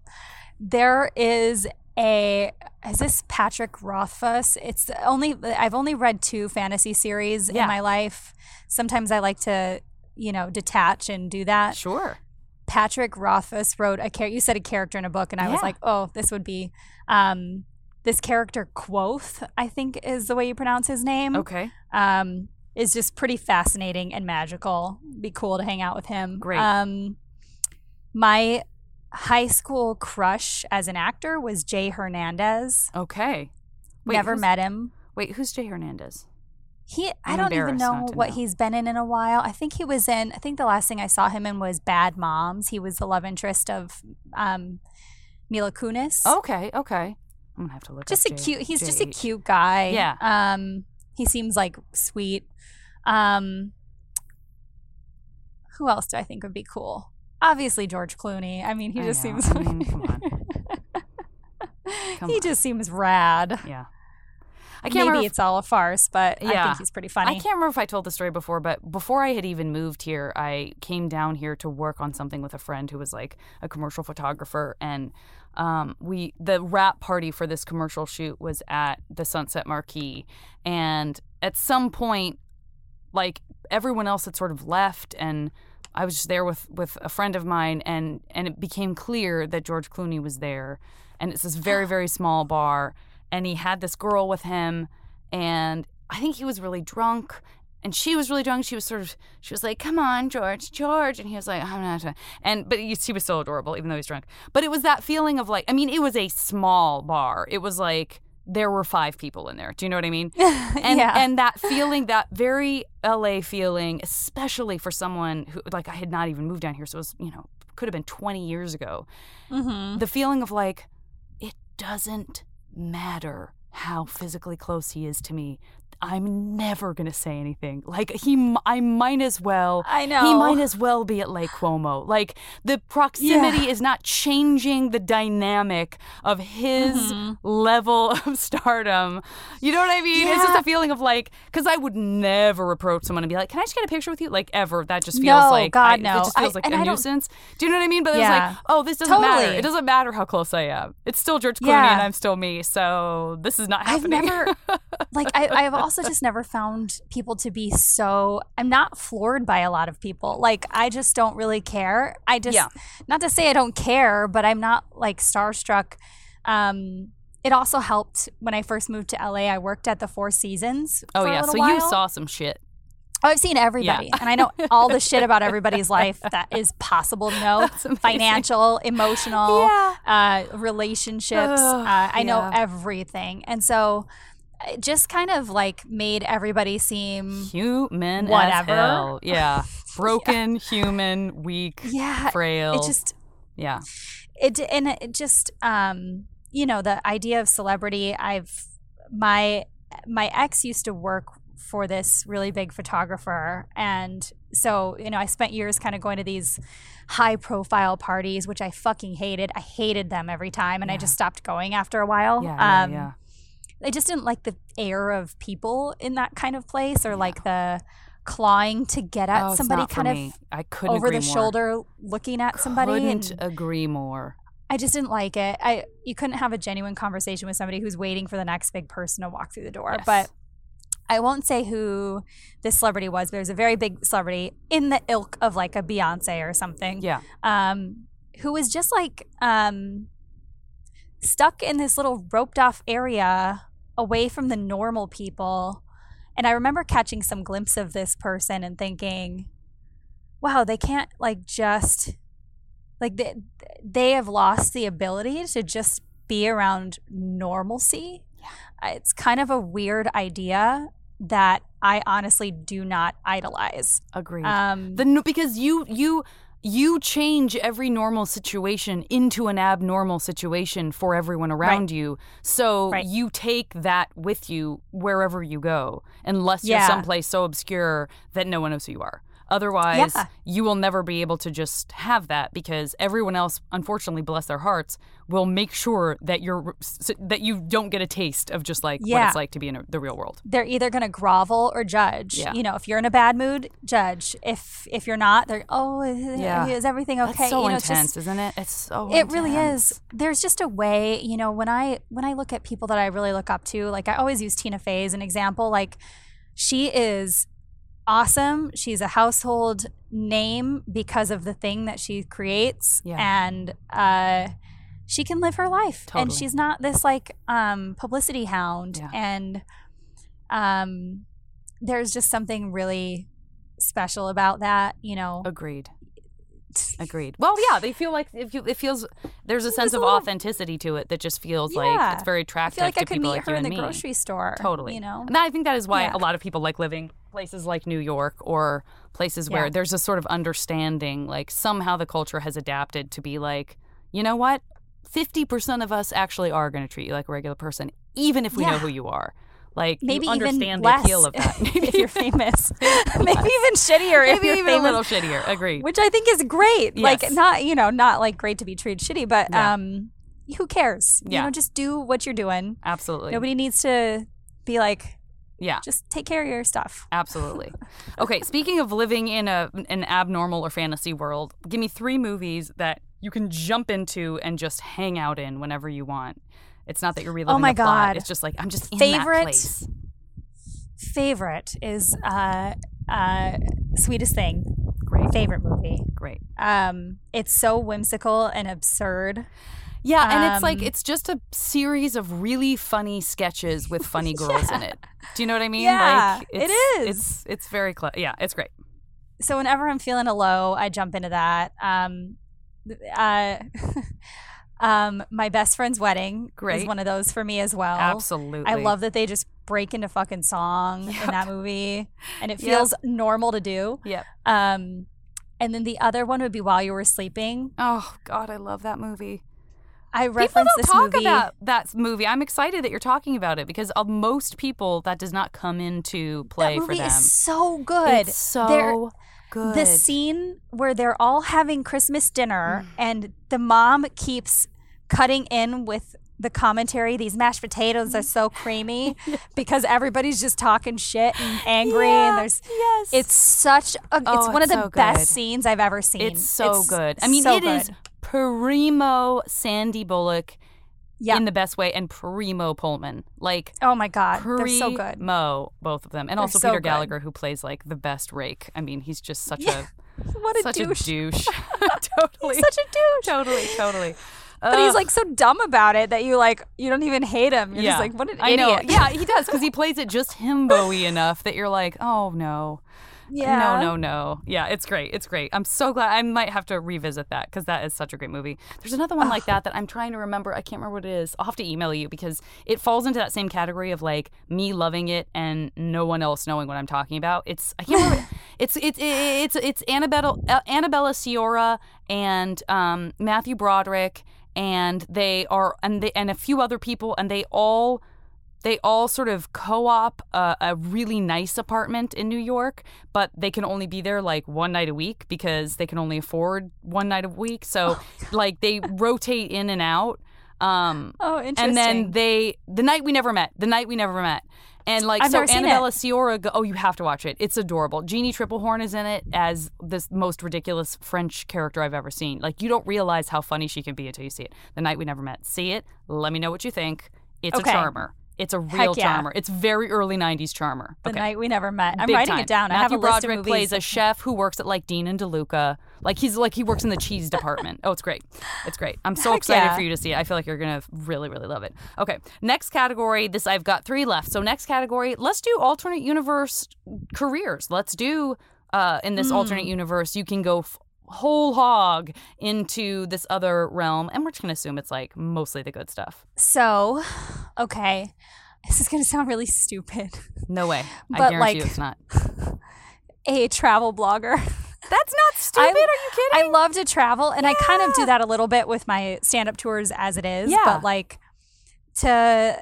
B: there is a is this Patrick Rothfuss? It's only I've only read two fantasy series
A: Yeah.
B: in my life. Sometimes I like to you know detach and do that.
A: sure.
B: Patrick Rothfuss wrote a character. You said a character in a book, and I was like, oh, this would be. Um, this character Kvothe, I think is the way you pronounce his name.
A: Okay.
B: Um, is just pretty fascinating and magical. Be cool to hang out with him.
A: Great.
B: Um, my high school crush as an actor was Jay Hernandez.
A: Okay. Wait,
B: Never met him.
A: Wait, who's Jay Hernandez?
B: He, I
A: I'm
B: don't even know
A: not
B: what
A: know.
B: he's been in in a while. I think he was in. I think the last thing I saw him in was Bad Moms. He was the love interest of um, Mila Kunis.
A: Okay, okay. I'm gonna have to look.
B: just a
A: J-
B: cute. He's just a cute guy.
A: Yeah.
B: Um, he seems like sweet. Um, who else do I think would be cool? Obviously George Clooney. I mean, he
A: I
B: just
A: know.
B: seems.
A: I mean, come on. Come
B: he
A: on.
B: just seems rad.
A: Yeah. I can't
B: Maybe
A: if-
B: it's all a farce, but I
A: Yeah.
B: think he's pretty funny.
A: I can't remember if I told the story before, but before I had even moved here, I came down here to work on something with a friend who was like a commercial photographer, and um, we the wrap party for this commercial shoot was at the Sunset Marquis, and at some point, like everyone else had sort of left, and I was just there with with a friend of mine, and and it became clear that George Clooney was there, and it's this very very small bar, and he had this girl with him, and I think he was really drunk. And she was really drunk. She was sort of, she was like, "Come on, George, George," and he was like, "I'm not." And but he, he was still adorable, even though he's drunk. But it was that feeling of like, I mean, it was a small bar. It was like there were five people in there. Do you know what I mean? and
B: yeah.
A: and that feeling, that very LA feeling, especially for someone who like I had not even moved down here, so it was you know could have been 20 years ago.
B: hmm
A: The feeling of like it doesn't matter how physically close he is to me. I'm never gonna say anything. Like he, I might as well.
B: I know He
A: might as well be at Lake Como. Like the proximity
B: Yeah.
A: is not changing the dynamic of his
B: Mhm.
A: level of stardom. You know what I mean? It's just a feeling of like, because I would never approach someone and be like, "Can I just get a picture with you?" Like ever. That just feels
B: No,
A: like
B: God,
A: I-
B: no.
A: It just feels
B: I-
A: like a nuisance. Do you know what I mean? But it
B: Yeah.
A: was like, oh, this doesn't matter.
B: Totally.
A: It doesn't matter how close I am. It's still George Clooney
B: Yeah.
A: and I'm still me. So this is not happening.
B: I've never like I, I've also just never found people to be so I'm not floored by a lot of people. Like I just don't really care. I just
A: Yeah.
B: not to say I don't care, but I'm not like starstruck. Um it also helped when I first moved to LA. I worked at the Four Seasons.
A: oh yeah. So you saw some shit.
B: Oh, I've seen everybody, and I know all the shit about everybody's life that is possible to know. Financial, emotional,
A: Yeah.
B: uh, relationships. Uh, I know everything, and so it just kind of like made everybody seem
A: Human
B: Whatever.
A: Yeah. Broken, human, weak,
B: yeah.
A: frail.
B: It just
A: yeah.
B: it and it just um you know the idea of celebrity. I've my my ex used to work for this really big photographer and so you know i spent years kind of going to these high profile parties which i fucking hated i hated them every time and i just stopped going after a while
A: Yeah. Yeah.
B: um
A: yeah.
B: I just didn't like the air of people in that kind of place or like the clawing to get at
A: Oh,
B: somebody kind of
A: me. I couldn't
B: over the
A: more.
B: shoulder looking at somebody
A: I
B: Couldn't
A: agree more.
B: I just didn't like it. I you couldn't have a genuine conversation with somebody who's waiting for the next big person to walk through the door.
A: Yes.
B: But I won't say who this celebrity was, but it was a very big celebrity in the ilk of like a Beyonce or something.
A: Yeah.
B: Um, who was just like um stuck in this little roped off area away from the normal people. And I remember catching some glimpse of this person and thinking, wow, they can't like just like they, they have lost the ability to just be around normalcy. Uh, It's kind of a weird idea that I honestly do not idolize.
A: Agreed.
B: Um,
A: the because you you you change every normal situation into an abnormal situation for everyone around you. So
B: Right.
A: you take that with you wherever you go, unless you're someplace so obscure that no one knows who you are. Otherwise,
B: Yeah.
A: you will never be able to just have that because everyone else, unfortunately, bless their hearts, will make sure that you're that you don't get a taste of just like what it's like to be in a, the real world.
B: they're either going to grovel or judge.
A: Yeah.
B: You know, if you're in a bad mood, judge. If if you're not, they're oh, is,
A: Yeah.
B: is everything okay?
A: That's so
B: you know, it's just-
A: intense, isn't it? It's so
B: it really is there's just a way you know when i when i look at people that i really look up to like i always use tina fey as an example like she is awesome she's a household name because of the thing that she creates
A: Yeah.
B: and uh she can live her life and she's not this like um publicity hound
A: Yeah.
B: and um there's just something really special about that you know
A: Agreed. Agreed. Well, yeah, they feel like if you, it feels there's a sense
B: a
A: of
B: little-
A: authenticity to it that just feels like it's very attractive.
B: i feel like i could meet
A: like
B: her in the
A: me.
B: grocery store
A: Totally.
B: you know
A: And I think that is why
B: Yeah.
A: a lot of people like living places like New York or places where
B: Yeah.
A: there's a sort of understanding, like somehow the culture has adapted to be like, you know what? 50% of us actually are going to treat you like a regular person, even if we know who you are. Like,
B: maybe
A: you
B: even
A: understand
B: less
A: the appeal of that.
B: if you're famous. maybe even shittier if
A: Maybe
B: you're
A: even
B: famous.
A: a little shittier. Agree.
B: which I think is great. Like not you know not like great to be treated shitty, but
A: Yeah.
B: um, who cares?
A: Yeah.
B: You know, just do what you're doing.
A: Absolutely.
B: Nobody needs to be like,
A: yeah.
B: just take care of your stuff.
A: Absolutely. Okay, speaking of living in a an abnormal or fantasy world, give me three movies that you can jump into and just hang out in whenever you want. It's not that you're reliving
B: Oh my
A: the plot.
B: God.
A: It's just like I'm just in
B: Favorite?
A: that place.
B: Favorite is uh, uh, sweetest thing.
A: Great,
B: Favorite movie.
A: great.
B: Um, it's so whimsical and absurd.
A: Yeah, and it's like
B: Um,
A: it's just a series of really funny sketches with funny girls in it. Do you know what I mean?
B: Yeah,
A: like,
B: it
A: it's. It's it's very clever. Yeah, it's great.
B: so whenever I'm feeling a low, I jump into that. Um, uh, um, my best friend's wedding
A: Great.
B: is one of those for me as well.
A: Absolutely.
B: I love that they just break into fucking song
A: Yep.
B: in that movie, and it
A: Yep.
B: feels normal to do.
A: Yep.
B: Um, and then the other one would be While You Were Sleeping.
A: Oh God, I love that movie.
B: I
A: People
B: reference
A: don't
B: this
A: talk
B: movie.
A: about that movie. I'm excited that you're talking about it because of most people that does not come into play
B: that movie
A: for them.
B: is so good.
A: It's so
B: They're-
A: good.
B: The scene where they're all having Christmas dinner
A: Mm.
B: and the mom keeps cutting in with the commentary. These mashed potatoes are so creamy because everybody's just talking shit and angry.
A: Yeah,
B: and there's
A: yes.
B: it's such a it's
A: Oh,
B: one
A: it's
B: of the
A: so
B: best scenes I've ever seen.
A: It's so good. I mean,
B: so
A: it is
B: good.
A: Primo Sandy Bullock
B: yeah.
A: in the best way and primo Pullman. Like
B: oh my god, they're so good.
A: Mo, both of them, and
B: They're
A: also
B: so
A: Peter
B: good.
A: Gallagher, who plays like the best rake. I mean, he's just such
B: Yeah, What
A: a
B: a
A: such
B: douche.
A: a douche. totally,
B: He's such a douche.
A: totally, totally.
B: But he's like so dumb about it that you like you don't even hate him. You're
A: yeah.
B: just like what an
A: I
B: idiot.
A: know. Yeah, he does because he plays it just himbo-y enough that you're like, oh no.
B: Yeah.
A: No, no, no. Yeah, it's great. It's great. I'm so glad. I might have to revisit that because that is such a great movie. There's another one like that that I'm trying to remember. I can't remember what it is. I'll have to email you because it falls into that same category of like me loving it and no one else knowing what I'm talking about. It's I can't remember. it's it's it's it's Annabella Annabella Sciorra and um, Matthew Broderick and they are and they and a few other people and they all they all sort of co-op a, a really nice apartment in New York, but they can only be there like one night a week because they can only afford one night a week. So like they rotate in and out. Um,
B: Oh, interesting.
A: and then they the night we never met, the night we never met. And like
B: I've
A: so Annabella Sciorra go, oh you have to watch it. It's adorable. Jeanne Tripplehorn is in it as this most ridiculous French character I've ever seen. Like you don't realize how funny she can be until you see it. The night we never met. See it. Let me know what you think. It's
B: Okay.
A: a charmer. It's a real
B: yeah.
A: charmer. It's very early '90s charmer.
B: the
A: okay.
B: night we never met. I'm
A: Big
B: writing
A: time.
B: it down.
A: Matthew
B: I have a list
A: Broderick
B: of
A: plays a chef who works at like Dean and DeLuca. Like he's like he works in the cheese department. Oh, it's great. It's great. I'm so
B: Heck
A: excited
B: yeah.
A: for you to see it. I feel like you're gonna really, really love it. Okay, next category. This I've got three left. So next category, let's do alternate universe careers. Let's do uh, in this alternate
B: Hmm.
A: universe, you can go. F- Whole hog into this other realm, and we're just gonna assume it's like mostly the good stuff.
B: So, okay, this is gonna sound really stupid.
A: No way, I
B: But,
A: guarantee you
B: like-
A: it's not.
B: A travel blogger.
A: That's not stupid. I, Are you kidding?
B: I love to travel, and I kind of do that a little bit with my stand-up tours as it is.
A: Yeah.
B: But like to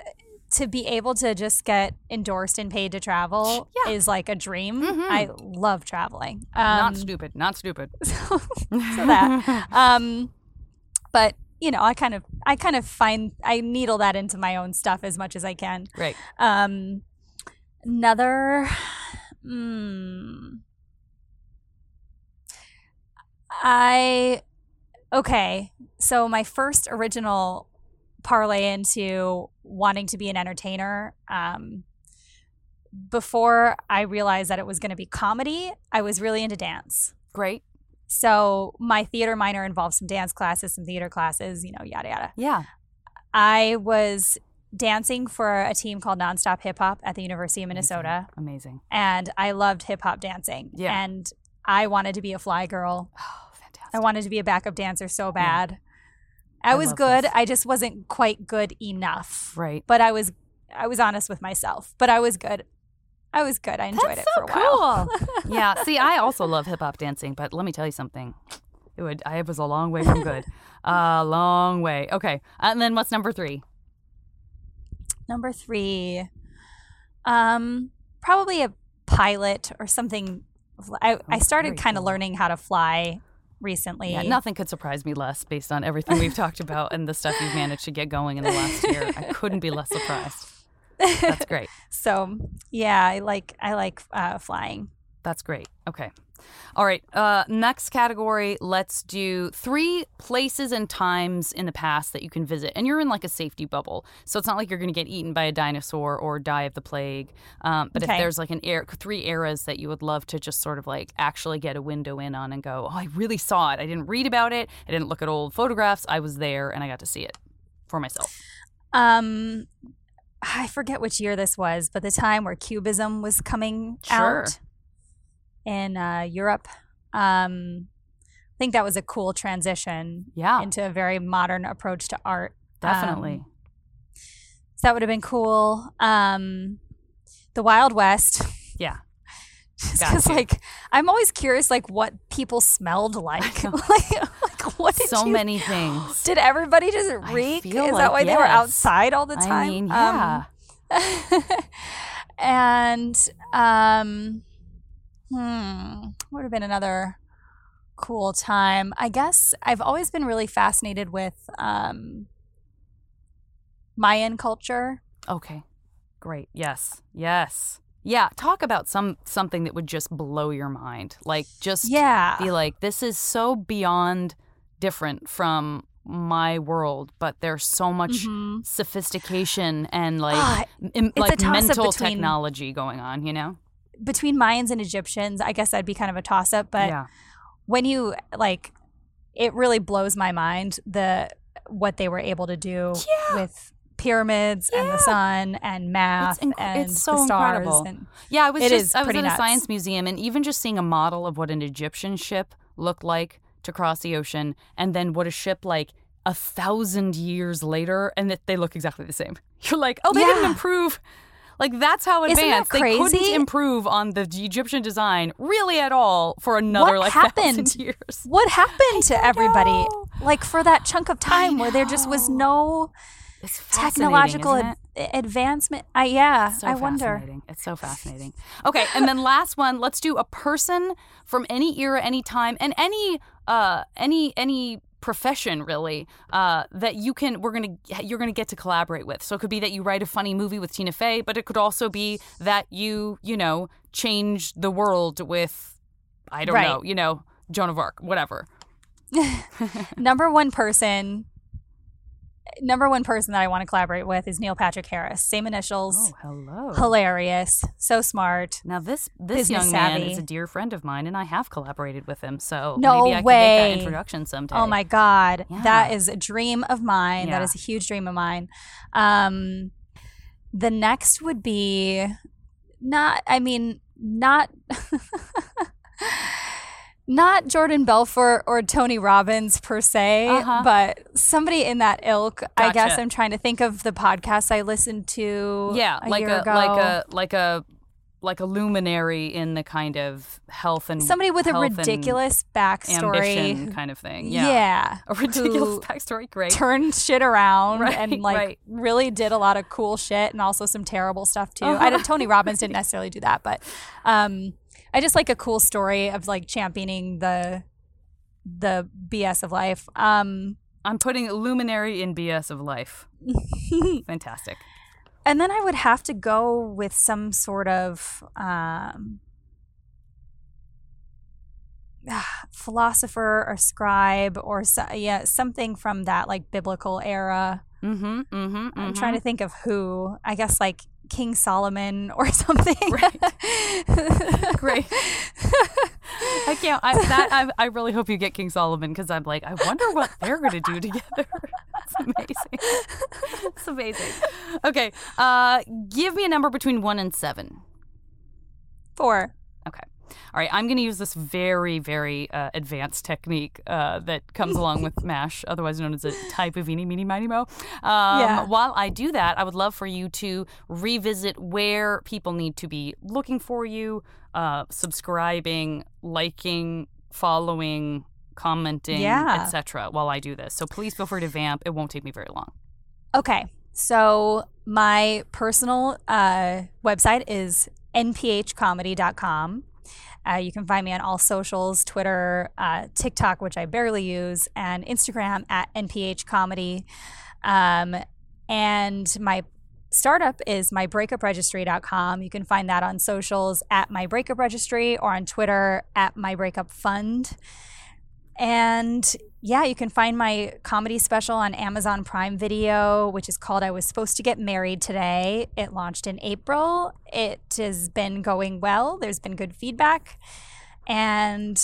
B: to be able to just get endorsed and paid to travel
A: Yeah.
B: is like a dream.
A: Mhm.
B: I love traveling.
A: not
B: Um,
A: stupid. Not stupid.
B: so, so that. Um, but you know, I kind of I kind of find I needle that into my own stuff as much as I can.
A: Right.
B: Um, another. Mm, I okay. So my first original parlay into wanting to be an entertainer. Um, before I realized that it was going to be comedy, I was really into dance.
A: Great.
B: So my theater minor involved some dance classes, some theater classes, you know, yada yada.
A: Yeah.
B: I was dancing for a team called Nonstop Hip Hop at the University of Minnesota,
A: Amazing.
B: and I loved hip hop dancing.
A: Yeah.
B: And I wanted to be a fly girl.
A: Oh, fantastic.
B: I wanted to be a backup dancer so bad.
A: I
B: I was good.
A: this.
B: I just wasn't quite good enough.
A: Right.
B: But I was I was honest with myself. But I was good. I was good. I enjoyed
A: That's
B: it
A: so
B: for a while.
A: cool. yeah. See, I also love hip hop dancing, but let me tell you something. It would. I was a long way from good. A long way. Okay. And then what's number three?
B: Number three, um, probably a pilot or something. I, I
A: Oh,
B: started kind of learning how to fly recently.
A: Yeah, nothing could surprise me less based on everything we've talked about and the stuff you've managed to get going in the last year. I couldn't be less surprised. That's great.
B: so yeah, I like I like uh, flying.
A: That's great. Okay. All right. Uh, next category. Let's do three places and times in the past that you can visit, and you're in like a safety bubble, so it's not like you're going to get eaten by a dinosaur or die of the plague. Um, but if there's like an air, three eras that you would love to just sort of like actually get a window in on and go, oh, I really saw it. I didn't read about it. I didn't look at old photographs. I was there and I got to see it for myself.
B: Um, I forget which year this was, but the time where Cubism was coming
A: Sure.
B: out in uh, Europe. Um, I think that was a cool transition
A: Yeah,
B: into a very modern approach to art.
A: definitely.
B: Um, so that would have been cool. Um, the Wild West.
A: Yeah.
B: Just because, like, I'm always curious, like, what people smelled like. like, like, what did
A: so
B: you-
A: many things.
B: Did everybody just reek? Is
A: like
B: that why they were outside all the time?
A: I mean,
B: Um,
A: yeah.
B: and um, hmm, would have been another cool time. I guess I've always been really fascinated with um, Mayan culture.
A: okay. Great. Yes. Yes. Yeah. Talk about some something that would just blow your mind. Like just
B: Yeah,
A: be like, this is so beyond different from my world, but there's so much
B: Mhm.
A: sophistication and like
B: Ah,
A: im- like mental
B: between-
A: technology going on, you know?
B: Between Mayans and Egyptians, I guess that'd be kind of a toss up. But
A: yeah.
B: when you like, it really blows my mind the what they were able to do
A: Yeah.
B: with pyramids and the sun and math
A: inc-
B: and
A: it's so
B: the stars
A: incredible. Yeah, I was
B: It
A: just I was at a science museum and even just seeing a model of what an Egyptian ship looked like to cross the ocean and then what a ship like a thousand years later and that they look exactly the same. You're like, oh, they didn't improve. Like that's how
B: Isn't that
A: advanced they couldn't improve on the Egyptian design really at all for another
B: What
A: like
B: happened?
A: thousand years.
B: what happened to everybody
A: know.
B: like for that chunk of time where there just was no technological
A: isn't
B: ad-
A: it?
B: advancement I yeah
A: so
B: i wonder.
A: It's so fascinating. Okay, and then last one, let's do a person from any era, any time, and any uh any any profession really uh that you can we're gonna you're gonna get to collaborate with so it could be that you write a funny movie with tina fey but it could also be that you you know change the world with i don't
B: Right.
A: know you know joan of arc whatever
B: number one person number one person that i want to collaborate with is neil patrick harris. Same initials.
A: Oh hello.
B: Hilarious. So smart.
A: Now this this young man is a dear friend of mine and i have collaborated with him so
B: No
A: maybe i can make
B: way.
A: that introduction someday.
B: Oh my god. That
A: Yeah.
B: is a dream of mine.
A: Yeah.
B: that is a huge dream of mine. Um the next would be not i mean not not Jordan Belfort or Tony Robbins per se,
A: Uh-huh.
B: but somebody in that ilk. I guess I'm trying to think of the podcast I listened to.
A: yeah
B: a
A: like a
B: ago.
A: like a like a like a luminary in the kind of health and
B: somebody with a ridiculous backstory.
A: kind of thing yeah,
B: Yeah,
A: a ridiculous backstory great
B: turned shit around
A: Right,
B: and like
A: right.
B: really did a lot of cool shit and also some terrible stuff too.
A: Uh-huh.
B: I don't, Tony Robbins didn't necessarily do that, but um, I just like a cool story of like championing the the BS of life. Um,
A: i'm putting luminary in bs of life fantastic
B: and then I would have to go with some sort of um, philosopher or scribe or so, yeah something from that like biblical era.
A: mm-hmm mm-hmm,
B: I'm trying to think of who. I guess like King Solomon or something.
A: Right. Great. I can't. I, that I, I really hope you get King Solomon because I'm like, I wonder what they're gonna do together. It's amazing. It's amazing. Okay, uh, give me a number between one and seven.
B: Four.
A: All right. I'm going to use this very, very uh, advanced technique uh, that comes along with MASH, otherwise known as a type of eeny, meeny, miny, mo. Um,
B: Yeah.
A: While I do that, I would love for you to revisit where people need to be looking for you, uh, subscribing, liking, following, commenting,
B: Yeah.
A: etc. While I do this, so please feel free to vamp. It won't take me very long.
B: Okay. So my personal uh, website is nphcomedy.com. Uh, you can find me on all socials Twitter, uh, TikTok, which I barely use, and Instagram at nphcomedy. Um, and my startup is mybreakupregistry.com. You can find that on socials at mybreakupregistry or on Twitter at mybreakupfund. fund. And yeah, you can find my comedy special on Amazon Prime Video, which is called I Was Supposed to Get Married Today. It launched in April. It has been going well, there's been good feedback. And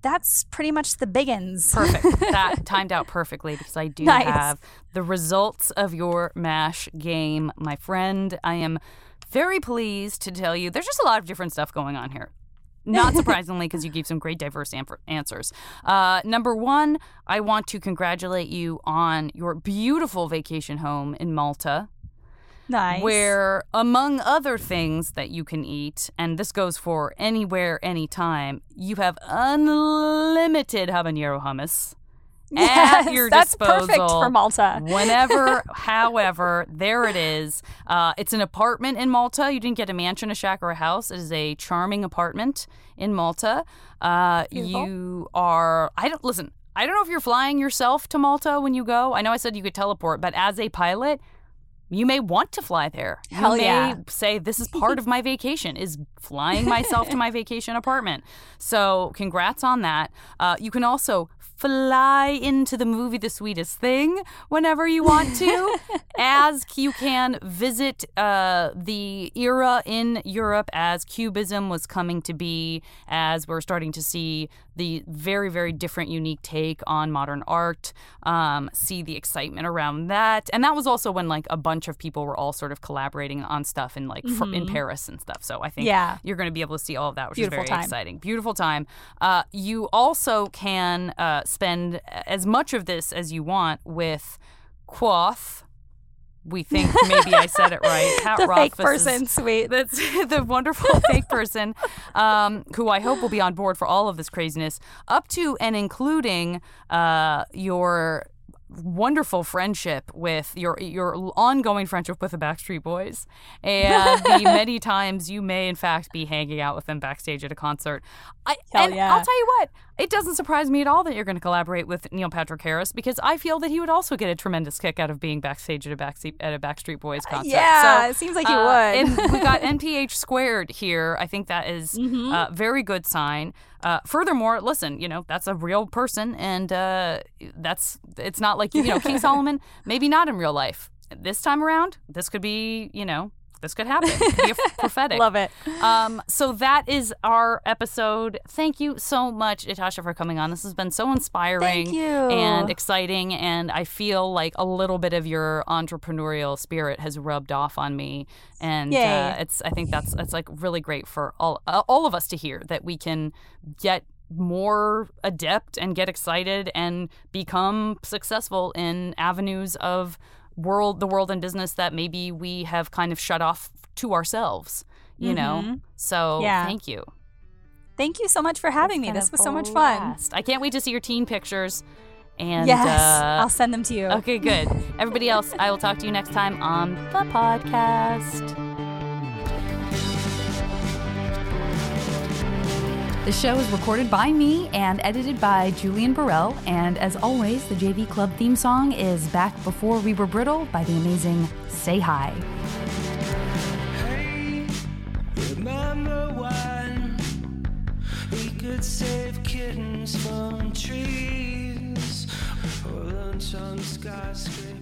B: that's pretty much the biggins.
A: Perfect. that timed out perfectly because I do
B: Nice.
A: have the results of your MASH game, my friend. I am very pleased to tell you there's just a lot of different stuff going on here. Not surprisingly, because you gave some great diverse am- answers. Uh, number one, I want to congratulate you on your beautiful vacation home in Malta.
B: Nice.
A: Where, among other things that you can eat, and this goes for anywhere, anytime, you have unlimited habanero hummus
B: yes,
A: at your
B: that's
A: disposal.
B: perfect for Malta.
A: Whenever, however, there it is. Uh, it's an apartment in Malta. You didn't get a mansion, a shack, or a house. It is a charming apartment in Malta. Uh, you are. I don't listen. I don't know if you're flying yourself to Malta when you go. I know I said you could teleport, but as a pilot, you may want to fly there.
B: Hell
A: you may
B: yeah.
A: say this is part of my vacation is flying myself to my vacation apartment. So congrats on that. Uh, you can also fly into the movie The Sweetest Thing whenever you want to, as you can visit uh, the era in Europe as Cubism was coming to be, as we're starting to see the very, very different, unique take on modern art, um, see the excitement around that. And that was also when like a bunch of people were all sort of collaborating on stuff in like fr- in Paris and stuff. So I think
B: Yeah.
A: you're going to be able to see all of that, which
B: Beautiful
A: is very
B: time.
A: exciting. Beautiful time. Uh, you also can uh, spend as much of this as you want with Kvothe. We think maybe I said it right. Pat
B: the fake
A: Rothfuss is-
B: person, sweet.
A: that's the wonderful fake person um, who I hope will be on board for all of this craziness, up to and including uh, your wonderful friendship with your your ongoing friendship with the Backstreet Boys and the many times you may in fact be hanging out with them backstage at a concert. I
B: Hell
A: and
B: yeah.
A: I'll tell you what, it doesn't surprise me at all that you're going to collaborate with Neil Patrick Harris because I feel that he would also get a tremendous kick out of being backstage at a Backstreet at a Backstreet Boys concert.
B: yeah,
A: So,
B: it seems like he
A: uh,
B: would.
A: and we got NPH squared here. I think that is
B: Mm-hmm.
A: a very good sign. Uh, furthermore, listen, you know that's a real person, and uh, that's it's not like you know King Solomon. Maybe not in real life. This time around, this could be you know this could happen. Could be prophetic.
B: Love it.
A: Um, so that is our episode. Thank you so much, Natasha, for coming on. This has been so inspiring
B: Thank you.
A: and exciting, and I feel like a little bit of your entrepreneurial spirit has rubbed off on me, and uh, it's I think that's that's like really great for all uh, all of us to hear that we can get more adept and get excited and become successful in avenues of world the world and business that maybe we have kind of shut off to ourselves you know so
B: Mm-hmm. Yeah.
A: thank you
B: Thank you so much for having me. This was so much fun.
A: i can't wait to see your teen pictures and
B: yes,
A: uh,
B: I'll send them to you.
A: okay good everybody else i will talk to you next time on the podcast The show is recorded by me and edited by Julian Burrell. And as always, the JV Club theme song is Back Before We Were Brittle by the amazing Say Hi.
F: Hey, remember when we could save kittens from trees or lunch on skyscrapers?